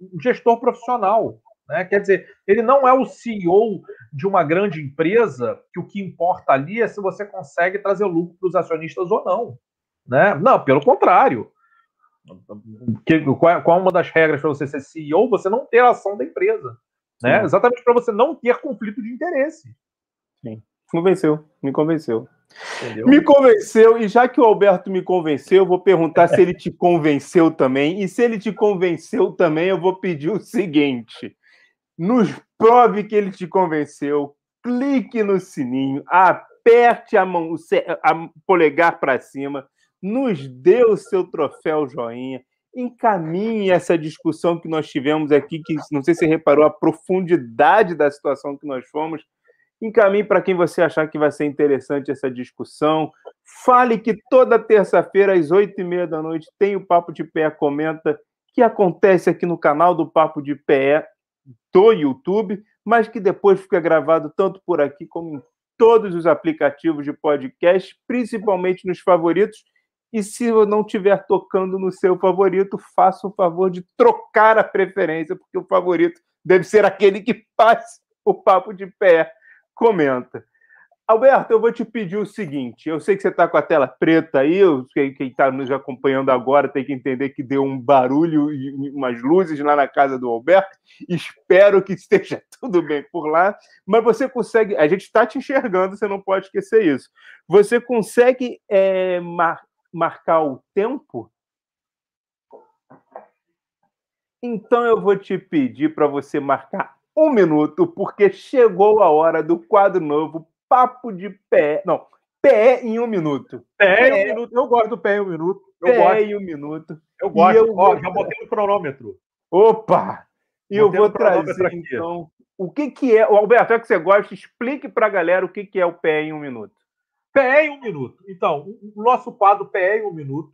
um gestor profissional. Né? Quer dizer, ele não é o CEO de uma grande empresa que o que importa ali é se você consegue trazer lucro para os acionistas ou não. Né? Não, pelo contrário. Que, qual, qual uma das regras para você ser CEO? Você não ter ação da empresa. Né? Exatamente para você não ter conflito de interesse. Sim. Convenceu, me convenceu. Entendeu? Me convenceu, e já que o Alberto me convenceu, eu vou perguntar se ele te convenceu também. E se ele te convenceu também, eu vou pedir o seguinte: nos prove que ele te convenceu, clique no sininho, aperte a mão, o polegar para cima, nos dê o seu troféu joinha, encaminhe essa discussão que nós tivemos aqui, que não sei se você reparou a profundidade da situação que nós fomos. Encaminhe para quem você achar que vai ser interessante essa discussão. Fale que toda terça-feira, às oito e meia da noite, tem o Papo de Pé Comenta, que acontece aqui no canal do Papo de Pé do YouTube, mas que depois fica gravado tanto por aqui como em todos os aplicativos de podcast, principalmente nos favoritos. E se eu não estiver tocando no seu favorito, faça o favor de trocar a preferência, porque o favorito deve ser aquele que faz o papo de pé. Comenta. Alberto, eu vou te pedir o seguinte: eu sei que você está com a tela preta aí, quem está nos acompanhando agora tem que entender que deu um barulho e umas luzes lá na casa do Alberto. Espero que esteja tudo bem por lá, mas você consegue. A gente está te enxergando, você não pode esquecer isso. Você consegue é, mar, marcar o tempo? Então eu vou te pedir para você marcar um minuto, porque chegou a hora do quadro novo papo de pé. Não, pé em um minuto. Pé, em um minuto. Eu gosto do pé em um minuto. Eu pé gosto. em um minuto. Eu gosto. Eu Ó, já botei no cronômetro. Opa! E eu vou trazer, então, o que, que é. O Alberto, é que você gosta, explique para a galera o que, que é o pé em um minuto. Pé em um minuto. Então, o nosso quadro Pé em um minuto.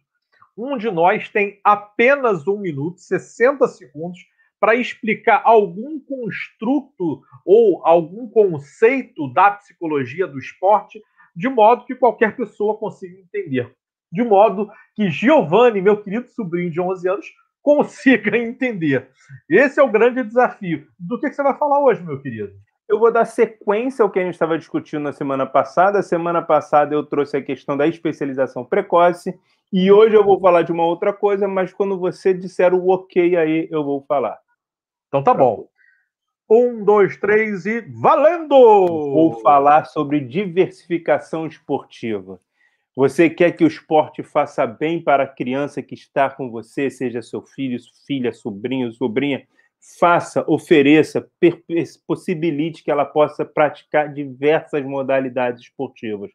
Um de nós tem apenas um minuto, 60 segundos, para explicar algum construto ou algum conceito da psicologia do esporte, de modo que qualquer pessoa consiga entender. De modo que Giovanni, meu querido sobrinho de 11 anos, consiga entender. Esse é o grande desafio. Do que você vai falar hoje, meu querido? Eu vou dar sequência ao que a gente estava discutindo na semana passada. Semana passada eu trouxe a questão da especialização precoce e hoje eu vou falar de uma outra coisa, mas quando você disser o ok aí, eu vou falar. Então tá bom. Um, dois, três e valendo! Vou falar sobre diversificação esportiva. Você quer que o esporte faça bem para a criança que está com você, seja seu filho, filha, sobrinho, sobrinha? Faça, ofereça, possibilite que ela possa praticar diversas modalidades esportivas.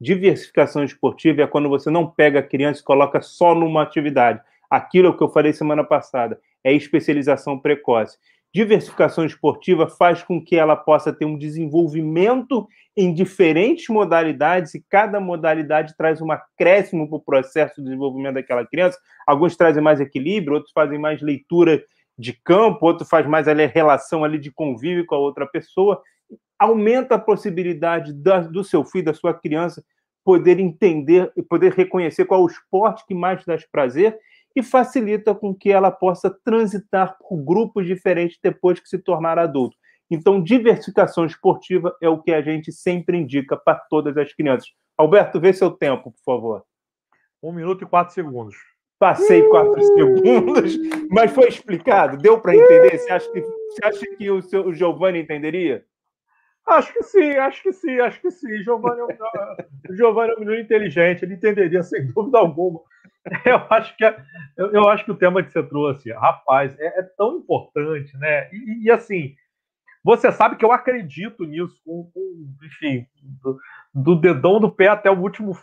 Diversificação esportiva é quando você não pega a criança e coloca só numa atividade. Aquilo que eu falei semana passada é especialização precoce. Diversificação esportiva faz com que ela possa ter um desenvolvimento em diferentes modalidades e cada modalidade traz um acréscimo para o processo de desenvolvimento daquela criança. Alguns trazem mais equilíbrio, outros fazem mais leitura de campo, outros faz mais ali, relação ali de convívio com a outra pessoa. Aumenta a possibilidade da, do seu filho, da sua criança, poder entender e poder reconhecer qual é o esporte que mais dá prazer e facilita com que ela possa transitar por grupos diferentes depois que se tornar adulto. Então, diversificação esportiva é o que a gente sempre indica para todas as crianças. Alberto, vê seu tempo, por favor. Um minuto e quatro segundos. Passei quatro segundos, mas foi explicado? Deu para entender? Você acha que, você acha que o, seu, o Giovanni entenderia? Acho que sim, acho que sim, acho que sim. Giovanni é um, Giovanni é um menino inteligente, ele entenderia sem dúvida alguma. Eu acho que, é, eu, eu, acho que o tema que você trouxe, rapaz, é, é tão importante, né? E, e, assim, você sabe que eu acredito nisso, com, com enfim, do, do, dedão do pé até o último.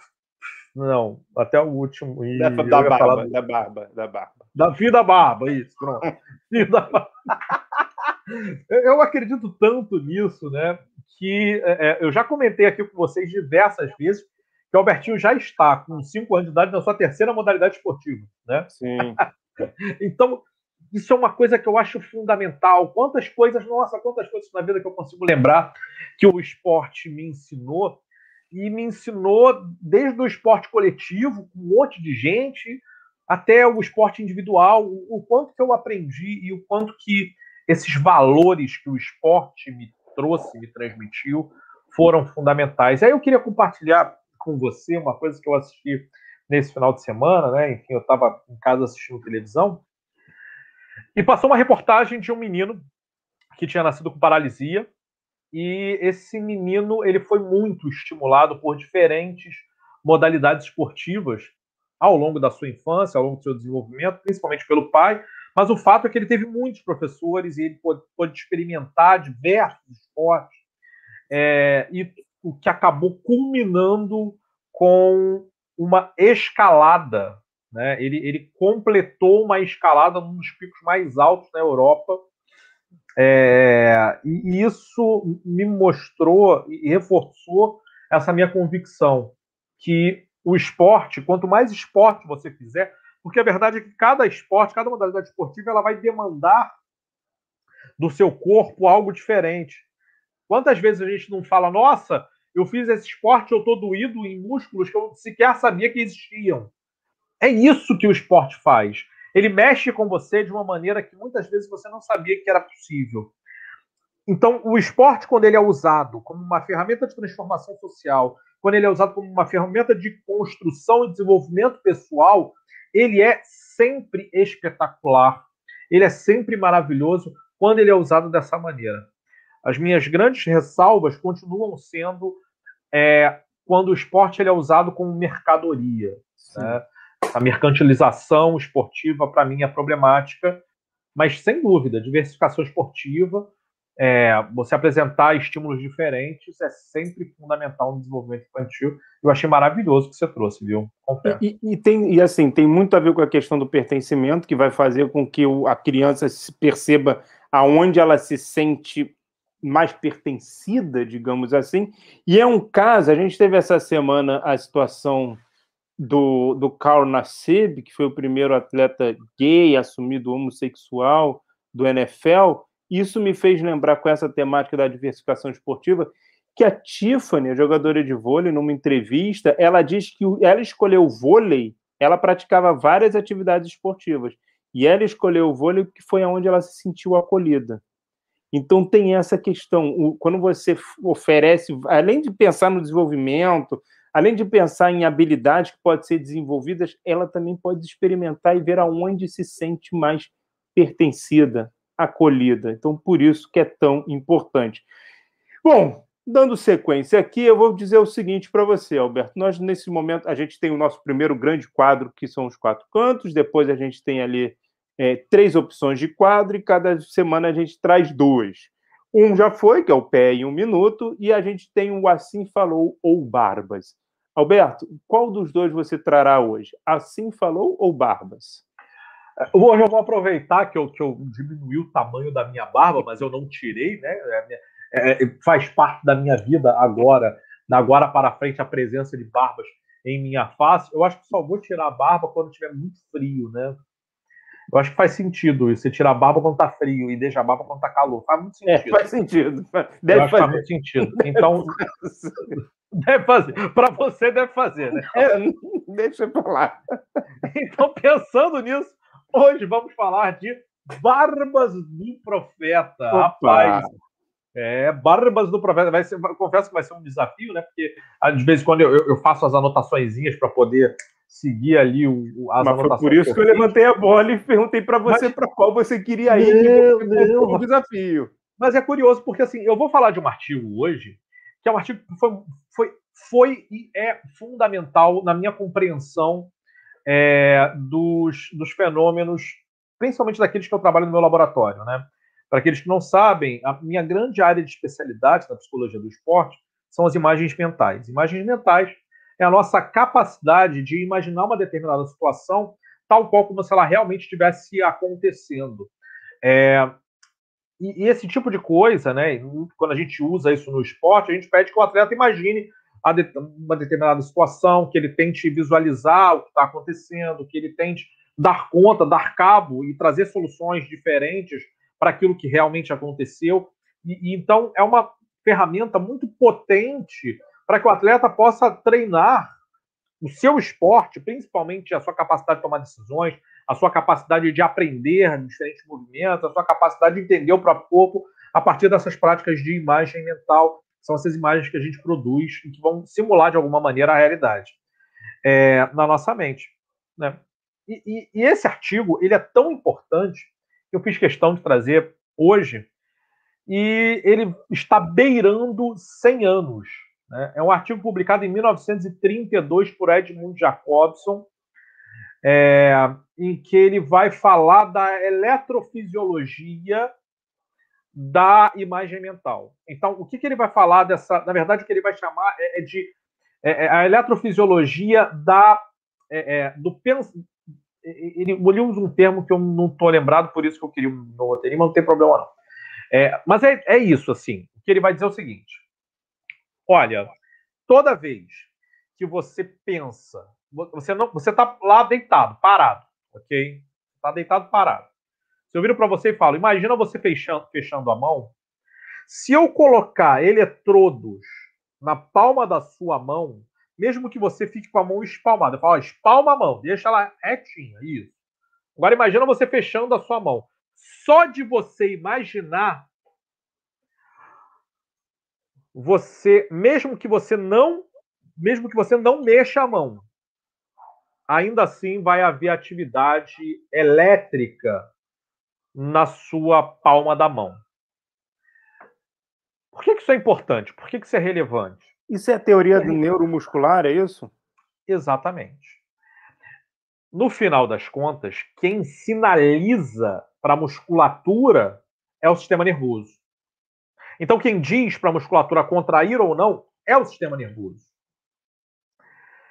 Não, até o último. E da, da barba, da barba, da barba. Da vida barba, isso, pronto. da barba. eu acredito tanto nisso, né? Que é, é, eu já comentei aqui com vocês diversas vezes que o Albertinho já está com 5 anos de idade na sua terceira modalidade esportiva, né? Sim. então, isso é uma coisa que eu acho fundamental. Quantas coisas, nossa, quantas coisas na vida que eu consigo lembrar que o esporte me ensinou e me ensinou desde o esporte coletivo, com um monte de gente, até o esporte individual, o, o quanto que eu aprendi e o quanto que esses valores que o esporte me trouxe, me transmitiu, foram fundamentais. Aí eu queria compartilhar com você uma coisa que eu assisti nesse final de semana, né? Enfim, eu estava em casa assistindo televisão e passou uma reportagem de um menino que tinha nascido com paralisia e esse menino ele foi muito estimulado por diferentes modalidades esportivas ao longo da sua infância, ao longo do seu desenvolvimento, principalmente pelo pai. Mas o fato é que ele teve muitos professores e ele pôde, pôde experimentar diversos esportes, é, e o que acabou culminando com uma escalada. Né? Ele, ele completou uma escalada num dos picos mais altos da Europa. É, e isso me mostrou e reforçou essa minha convicção que o esporte, quanto mais esporte você fizer, porque a verdade é que cada esporte, cada modalidade esportiva, ela vai demandar do seu corpo algo diferente. Quantas vezes a gente não fala, nossa, eu fiz esse esporte, eu estou doído em músculos que eu sequer sabia que existiam. É isso que o esporte faz. Ele mexe com você de uma maneira que muitas vezes você não sabia que era possível. Então, o esporte, quando ele é usado como uma ferramenta de transformação social, quando ele é usado como uma ferramenta de construção e desenvolvimento pessoal, ele é sempre espetacular. Ele é sempre maravilhoso quando ele é usado dessa maneira. As minhas grandes ressalvas continuam sendo é, quando o esporte ele é usado como mercadoria. Né? A mercantilização esportiva, para mim, é problemática, mas sem dúvida, diversificação esportiva, é, você apresentar estímulos diferentes é sempre fundamental no desenvolvimento infantil. Eu achei maravilhoso o que você trouxe, viu? E, e, tem, e assim, tem muito a ver com a questão do pertencimento, que vai fazer com que o, a criança perceba aonde ela se sente mais pertencida, digamos assim. E é um caso, a gente teve essa semana a situação do, do Carl Nassib, que foi o primeiro atleta gay assumido homossexual do NFL. Isso me fez lembrar com essa temática da diversificação esportiva que a Tiffany, a jogadora de vôlei, numa entrevista, ela diz que ela escolheu o vôlei, ela praticava várias atividades esportivas, e ela escolheu o vôlei porque foi onde ela se sentiu acolhida. Então tem essa questão, quando você oferece, além de pensar no desenvolvimento, além de pensar em habilidades que podem ser desenvolvidas, ela também pode experimentar e ver aonde se sente mais pertencida, acolhida. Então por isso que é tão importante. Bom, dando sequência aqui, eu vou dizer o seguinte para você, Alberto. Nós nesse momento a gente tem o nosso primeiro grande quadro que são os quatro cantos, depois a gente tem ali é, três opções de quadro e cada semana a gente traz duas. Um já foi, que é o pé em um minuto, e a gente tem o Assim Falou ou Barbas. Alberto, qual dos dois você trará hoje? Assim Falou ou Barbas? Hoje eu vou aproveitar que eu, que eu diminui o tamanho da minha barba, mas eu não tirei, né? É, é, é, faz parte da minha vida agora, da agora para frente, a presença de barbas em minha face. Eu acho que só vou tirar a barba quando tiver muito frio, né? Eu acho que faz sentido isso. Você tira a barba quando tá frio e deixa a barba quando tá calor. Faz muito é, sentido. É, faz sentido. Deve fazer. Faz muito sentido. Então, deve fazer. Para você, deve fazer, né? É, deixa pra lá. Então, pensando nisso, hoje vamos falar de Barbas do Profeta. Opa. Rapaz, é, Barbas do Profeta. Vai ser, confesso que vai ser um desafio, né? Porque às vezes quando eu, eu faço as anotações para poder seguir ali o, as Mas foi por isso que eu, levantei a bola e perguntei para você para qual você queria ir. Não, não. desafio. Mas é curioso porque assim, eu vou falar de um artigo hoje que é um artigo que foi, foi, foi e é fundamental na minha compreensão é, dos, dos fenômenos, principalmente daqueles que eu trabalho no meu laboratório, né? Para aqueles que não sabem, a minha grande área de especialidade na psicologia do esporte são as imagens mentais. Imagens mentais é a nossa capacidade de imaginar uma determinada situação tal qual como se ela realmente estivesse acontecendo. É, e, e, esse tipo de coisa, né, quando a gente usa isso no esporte, a gente pede que o atleta imagine de, uma determinada situação, que ele tente visualizar o que está acontecendo, que ele tente dar conta, dar cabo e trazer soluções diferentes para aquilo que realmente aconteceu. E, e, então é uma ferramenta muito potente para que o atleta possa treinar o seu esporte, principalmente a sua capacidade de tomar decisões, a sua capacidade de aprender diferentes movimentos, a sua capacidade de entender o próprio corpo a partir dessas práticas de imagem mental. São essas imagens que a gente produz e que vão simular de alguma maneira a realidade. é, na nossa mente. Né? E, e, e, esse artigo ele é tão importante que eu fiz questão de trazer hoje e ele está beirando 100 anos. Né? É um artigo publicado em 1932 por Edmund Jacobson, é, em que ele vai falar da eletrofisiologia da imagem mental. Então, o que, que ele vai falar dessa. Na verdade, o que ele vai chamar é, é de é, é a eletrofisiologia da, é, é do pensamento. Ele, ele um termo que eu não estou lembrado, por isso que eu queria no roteirinho, mas não tem problema não. Mas é, é isso, assim. O que ele vai dizer é o seguinte: olha, toda vez que você pensa, você não, você está lá deitado, parado, ok? Está deitado, parado. Se eu viro para você e falo, imagina você fechando, fechando a mão. Se eu colocar eletrodos na palma da sua mão, mesmo que você fique com a mão espalmada, eu falo, ó, espalma a mão, deixa ela retinha, isso. Agora imagina você fechando a sua mão. Só de você imaginar, você, mesmo que você não, mesmo que você não mexa a mão, ainda assim vai haver atividade elétrica na sua palma da mão. Por que, isso é importante? Por que, isso é relevante? Isso é a teoria do neuromuscular, é isso? Exatamente. No final das contas, quem sinaliza para a musculatura é o sistema nervoso. Então, quem diz para a musculatura contrair ou não é o sistema nervoso.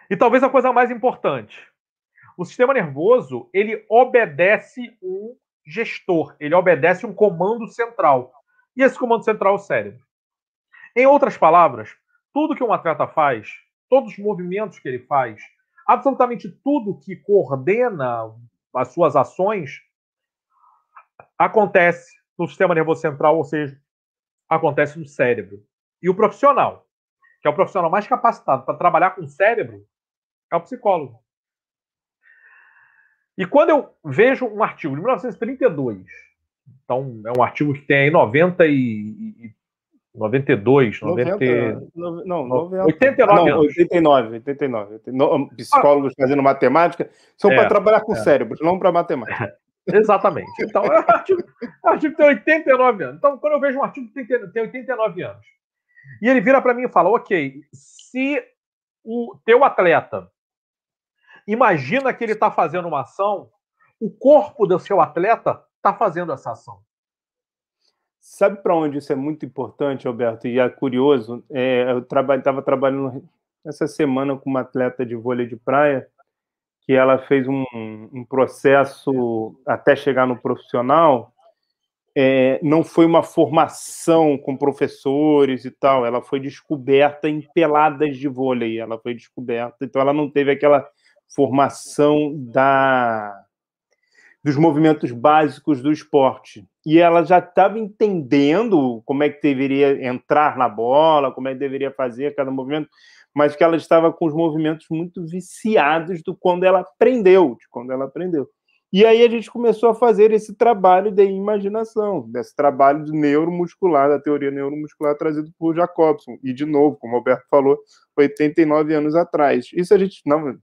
E talvez a coisa mais importante, o sistema nervoso ele obedece um gestor, ele obedece um comando central. E esse comando central é o cérebro. Em outras palavras, tudo que um atleta faz, todos os movimentos que ele faz, absolutamente tudo que coordena as suas ações acontece no sistema nervoso central, ou seja, acontece no cérebro. E o profissional, que é o profissional mais capacitado para trabalhar com o cérebro, é o psicólogo. E quando eu vejo um artigo de 1932, então é um artigo que tem aí 90 e, 92, 90, 90 não, 90, 89 não, anos. 89, 89. Psicólogos ah, fazendo matemática são é, para trabalhar com é. cérebros, não para matemática. Exatamente. Então, é um artigo, um artigo que tem 89 anos. Então, quando eu vejo um artigo que tem, tem 89 anos, e ele vira para mim e fala: ok, se o teu atleta Imagina que ele está fazendo uma ação, o corpo do seu atleta está fazendo essa ação. Sabe para onde isso é muito importante, Alberto? E é curioso, é, eu estava trabalhando essa semana com uma atleta de vôlei de praia, que ela fez um, um processo até chegar no profissional, é, não foi uma formação com professores e tal, ela foi descoberta em peladas de vôlei, ela foi descoberta, então ela não teve aquela formação da dos movimentos básicos do esporte. E ela já estava entendendo como é que deveria entrar na bola, como é que deveria fazer cada movimento, mas que ela estava com os movimentos muito viciados do quando ela aprendeu, de quando ela aprendeu. E aí a gente começou a fazer esse trabalho de imaginação, desse trabalho de neuromuscular, da teoria neuromuscular trazido por Jacobson. E, de novo, como o Alberto falou, 89 anos atrás. Isso a gente não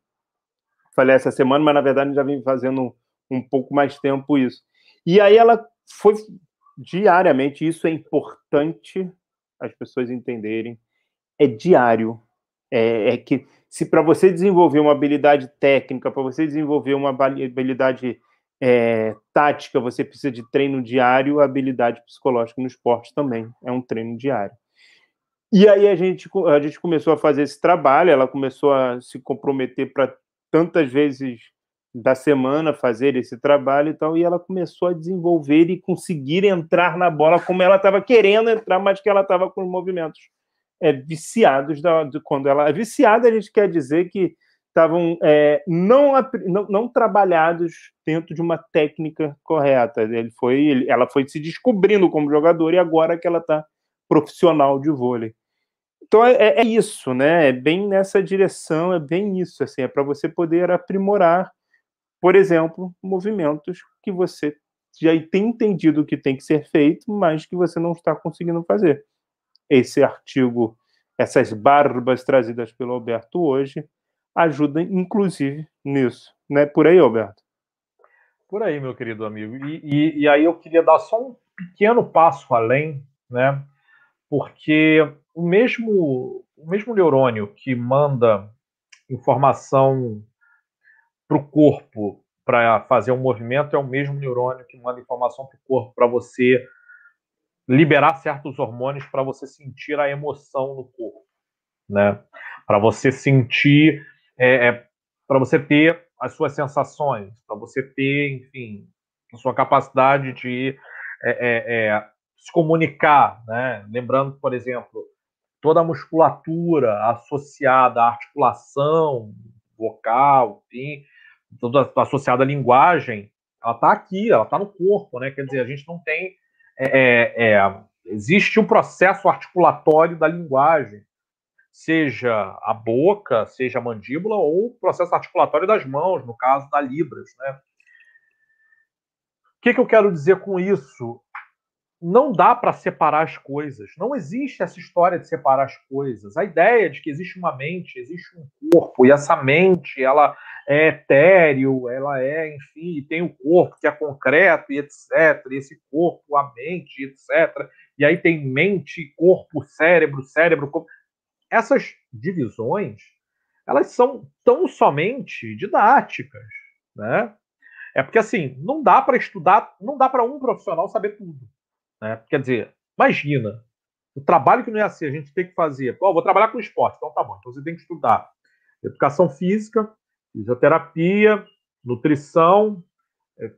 falei essa semana, mas na verdade já vem fazendo um pouco mais tempo isso. E aí ela foi diariamente, isso é importante as pessoas entenderem, é diário. É, é que se para você desenvolver uma habilidade técnica, para você desenvolver uma habilidade é, tática, você precisa de treino diário, habilidade psicológica no esporte também é um treino diário. E aí a gente, a gente começou a fazer esse trabalho, ela começou a se comprometer para tantas vezes da semana fazer esse trabalho e tal, e ela começou a desenvolver e conseguir entrar na bola como ela estava querendo entrar, mas que ela estava com movimentos é, viciados da, de quando ela é viciada, a gente quer dizer que estavam é, não, não, não, trabalhados dentro de uma técnica correta. Ele foi, ele, ela foi se descobrindo como jogador e agora que ela está profissional de vôlei. Então é, é, é, isso, né? É bem nessa direção, é bem isso, assim, é para você poder aprimorar, por exemplo, movimentos que você já tem entendido que tem que ser feito, mas que você não está conseguindo fazer. Esse artigo, essas barbas trazidas pelo Alberto hoje, ajuda, inclusive, nisso. Né? Por aí, Alberto? Por aí, meu querido amigo. E, e, e aí eu queria dar só um pequeno passo além, né? Porque o mesmo, o mesmo neurônio que manda informação para o corpo para fazer um movimento é o mesmo neurônio que manda informação para o corpo para você liberar certos hormônios para você sentir a emoção no corpo, né? Para você sentir, é, é, para você ter as suas sensações, para você ter, enfim, a sua capacidade de é, é, é, se comunicar, né? Lembrando, por exemplo, toda a musculatura associada à articulação vocal, enfim, associada à linguagem, ela está aqui, ela está no corpo, né? Quer dizer, a gente não tem. É, é, é, existe um processo articulatório da linguagem, seja a boca, seja a mandíbula, ou o processo articulatório das mãos, no caso da Libras, né? O que, que eu quero dizer com isso? Não dá para separar as coisas. Não existe essa história de separar as coisas. A ideia de que existe uma mente, existe um corpo, e essa mente ela é etéreo, ela é, enfim, tem o corpo que é concreto e etc. E esse corpo, a mente, etc. E aí tem mente, corpo, cérebro, cérebro, corpo. Essas divisões, elas são tão somente didáticas, né? É porque assim, não dá para estudar, não dá para um profissional saber tudo. Né? Quer dizer, imagina o trabalho que não ia ser, a gente tem que fazer. Oh, vou trabalhar com esporte, então tá bom. Então você tem que estudar educação física, fisioterapia, nutrição, é,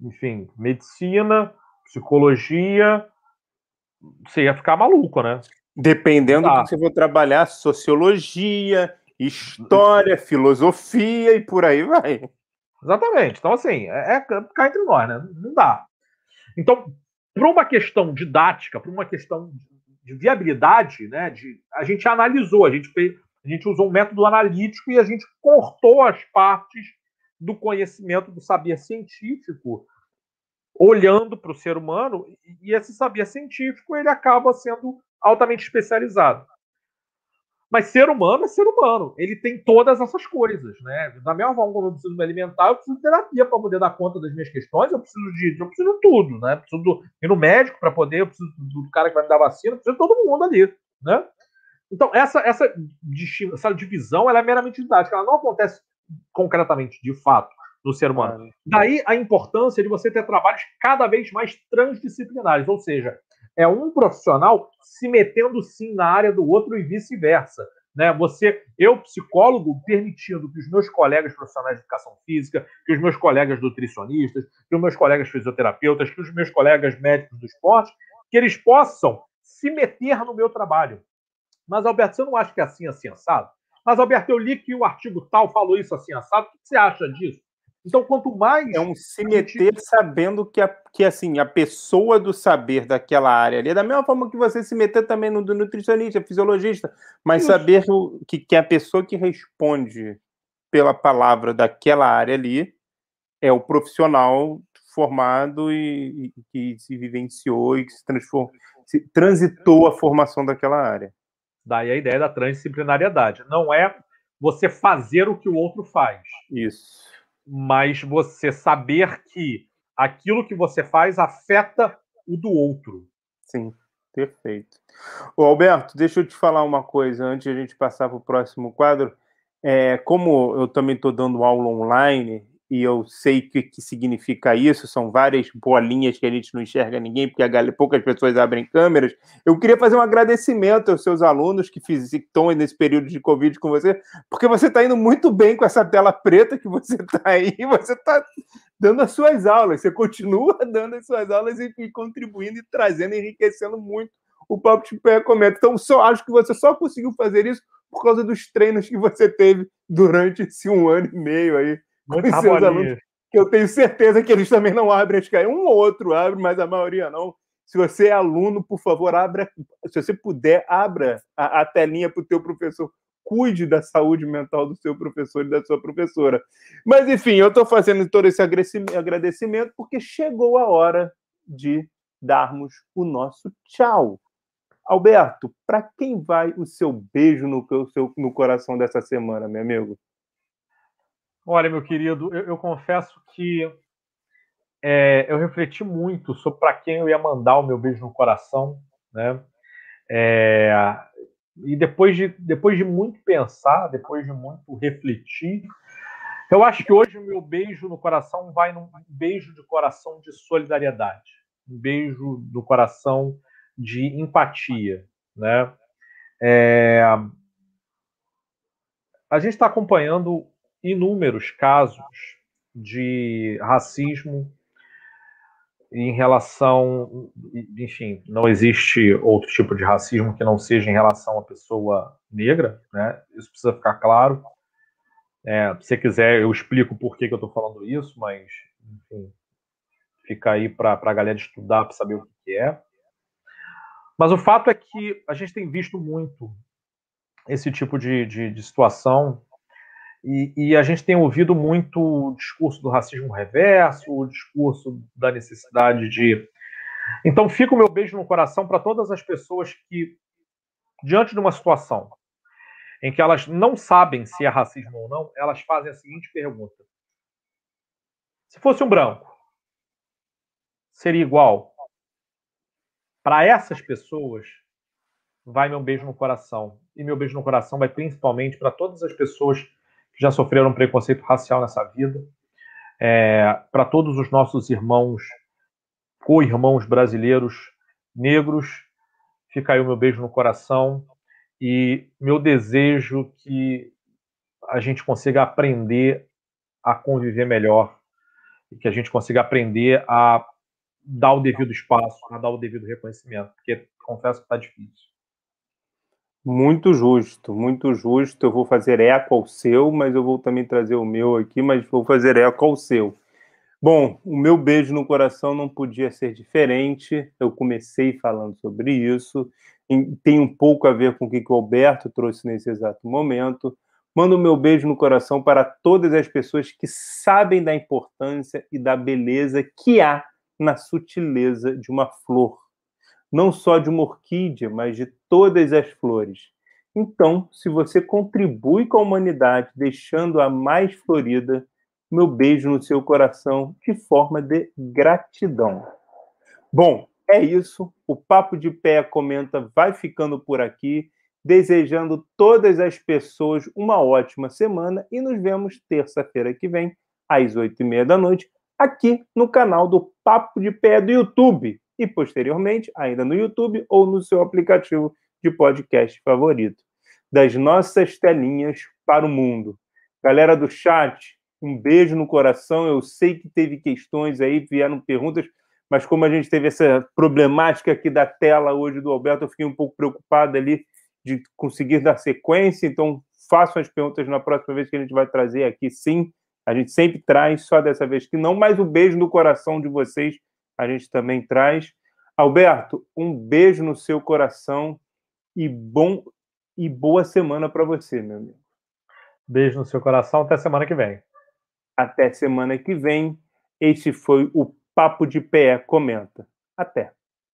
enfim, medicina, psicologia. Você ia ficar maluco, né? Dependendo tá. do que você for trabalhar, sociologia, história, filosofia e por aí vai. Exatamente. Então, assim, é, é ficar entre nós, né? Não dá. Então, para uma questão didática, para uma questão de viabilidade, né, de, a gente analisou, a gente, fez, a gente usou um método analítico e a gente cortou as partes do conhecimento do saber científico, olhando para o ser humano, e esse saber científico ele acaba sendo altamente especializado. Mas ser humano é ser humano. Ele tem todas essas coisas, né? Da mesma forma como eu preciso me alimentar, eu preciso de terapia para poder dar conta das minhas questões, eu preciso de, eu preciso de tudo, né? Eu preciso do, ir no médico para poder, eu preciso do, cara que vai me dar vacina, eu preciso de todo mundo ali, né? Então, essa, essa, essa divisão ela é meramente didática, ela não acontece concretamente, de fato, no ser humano. Daí a importância de você ter trabalhos cada vez mais transdisciplinares, ou seja, é um profissional se metendo sim na área do outro e vice-versa. Né? Você, eu, psicólogo, permitindo que os meus colegas profissionais de educação física, que os meus colegas nutricionistas, que os meus colegas fisioterapeutas, que os meus colegas médicos do esporte, que eles possam se meter no meu trabalho. Mas, Alberto, você não acha que é assim, assim, assado? Mas, Alberto, eu li que o artigo tal falou isso assim, assado. O que você acha disso? Então, quanto mais. É um se meter gente... sabendo que, a, que assim, a pessoa do saber daquela área ali, é da mesma forma que você se meter também no do nutricionista, fisiologista, mas Isso. saber que, que a pessoa que responde pela palavra daquela área ali é o profissional formado e, e que se vivenciou e que se transformou, se transitou a formação daquela área. Daí a ideia da transdisciplinariedade. Não é você fazer o que o outro faz. Isso mas você saber que aquilo que você faz afeta o do outro. Sim, perfeito. Ô Alberto, deixa eu te falar uma coisa antes de a gente passar para o próximo quadro. É, como eu também estou dando aula online, e eu sei o que, que, significa isso, são várias bolinhas que a gente não enxerga ninguém, porque galera, poucas pessoas abrem câmeras. Eu queria fazer um agradecimento aos seus alunos que, fiz, que estão nesse período de Covid com você, porque você está indo muito bem com essa tela preta que você está aí, você está dando as suas aulas, você continua dando as suas aulas e, e contribuindo e trazendo, enriquecendo muito o Papo de Pé Comenta. Então, só acho que você só conseguiu fazer isso por causa dos treinos que você teve durante esse um ano e meio aí com seus alunos, que eu tenho certeza que eles também não abrem as caixas. Um ou outro abre, mas a maioria não. Se você é aluno, por favor, abra. Se você puder, abra a, a telinha para o teu professor. Cuide da saúde mental do seu professor e da sua professora. Mas, enfim, eu estou fazendo todo esse agradecimento porque chegou a hora de darmos o nosso tchau. Alberto, para quem vai o seu beijo no, no coração dessa semana, meu amigo? Olha, meu querido, eu, eu confesso que é, eu refleti muito sobre para quem eu ia mandar o meu beijo no coração, né? É, e depois de, depois de muito pensar, depois de muito refletir, eu acho que hoje o meu beijo no coração vai num beijo de coração de solidariedade, um beijo do coração de empatia, né? É, a gente está acompanhando inúmeros casos de racismo em relação, enfim, não existe outro tipo de racismo que não seja em relação à pessoa negra, né? Isso precisa ficar claro. É, se você quiser, eu explico por que, que eu estou falando isso, mas, enfim, fica aí para a galera estudar para saber o que, é. Mas o fato é que a gente tem visto muito esse tipo de, de, de situação e, e, a gente tem ouvido muito o discurso do racismo reverso, o discurso da necessidade de. Então, fica o meu beijo no coração para todas as pessoas que, diante de uma situação em que elas não sabem se é racismo ou não, elas fazem a seguinte pergunta: Se fosse um branco, seria igual? Para essas pessoas, vai meu beijo no coração. E meu beijo no coração vai principalmente para todas as pessoas que já sofreram preconceito racial nessa vida, é, para todos os nossos irmãos, co-irmãos brasileiros negros, fica aí o meu beijo no coração e meu desejo que a gente consiga aprender a conviver melhor e que a gente consiga aprender a dar o devido espaço, a dar o devido reconhecimento, porque confesso que está difícil. Muito justo, muito justo. Eu vou fazer eco ao seu, mas eu vou também trazer o meu aqui, mas vou fazer eco ao seu. Bom, o meu beijo no coração não podia ser diferente. Eu comecei falando sobre isso. Tem um pouco a ver com o que o Alberto trouxe nesse exato momento. Mando o meu beijo no coração para todas as pessoas que sabem da importância e da beleza que há na sutileza de uma flor não só de uma orquídea, mas de todas as flores. Então, se você contribui com a humanidade, deixando-a mais florida, meu beijo no seu coração de forma de gratidão. Bom, é isso. O Papo de Pé Comenta vai ficando por aqui, desejando todas as pessoas uma ótima semana e nos vemos terça-feira que vem, às oito e meia da noite, aqui no canal do Papo de Pé do YouTube e posteriormente ainda no YouTube ou no seu aplicativo de podcast favorito. Das nossas telinhas para o mundo. Galera do chat, um beijo no coração. Eu sei que teve questões aí, vieram perguntas, mas como a gente teve essa problemática aqui da tela hoje do Alberto, eu fiquei um pouco preocupado ali de conseguir dar sequência, então façam as perguntas na próxima vez que a gente vai trazer aqui, sim. A gente sempre traz, só dessa vez que não, mas um beijo no coração de vocês a gente também traz. Alberto, um beijo no seu coração e bom e boa semana para você, meu amigo. Beijo no seu coração, até semana que vem. Até semana que vem. Este foi o Papo de Pé Comenta. Até.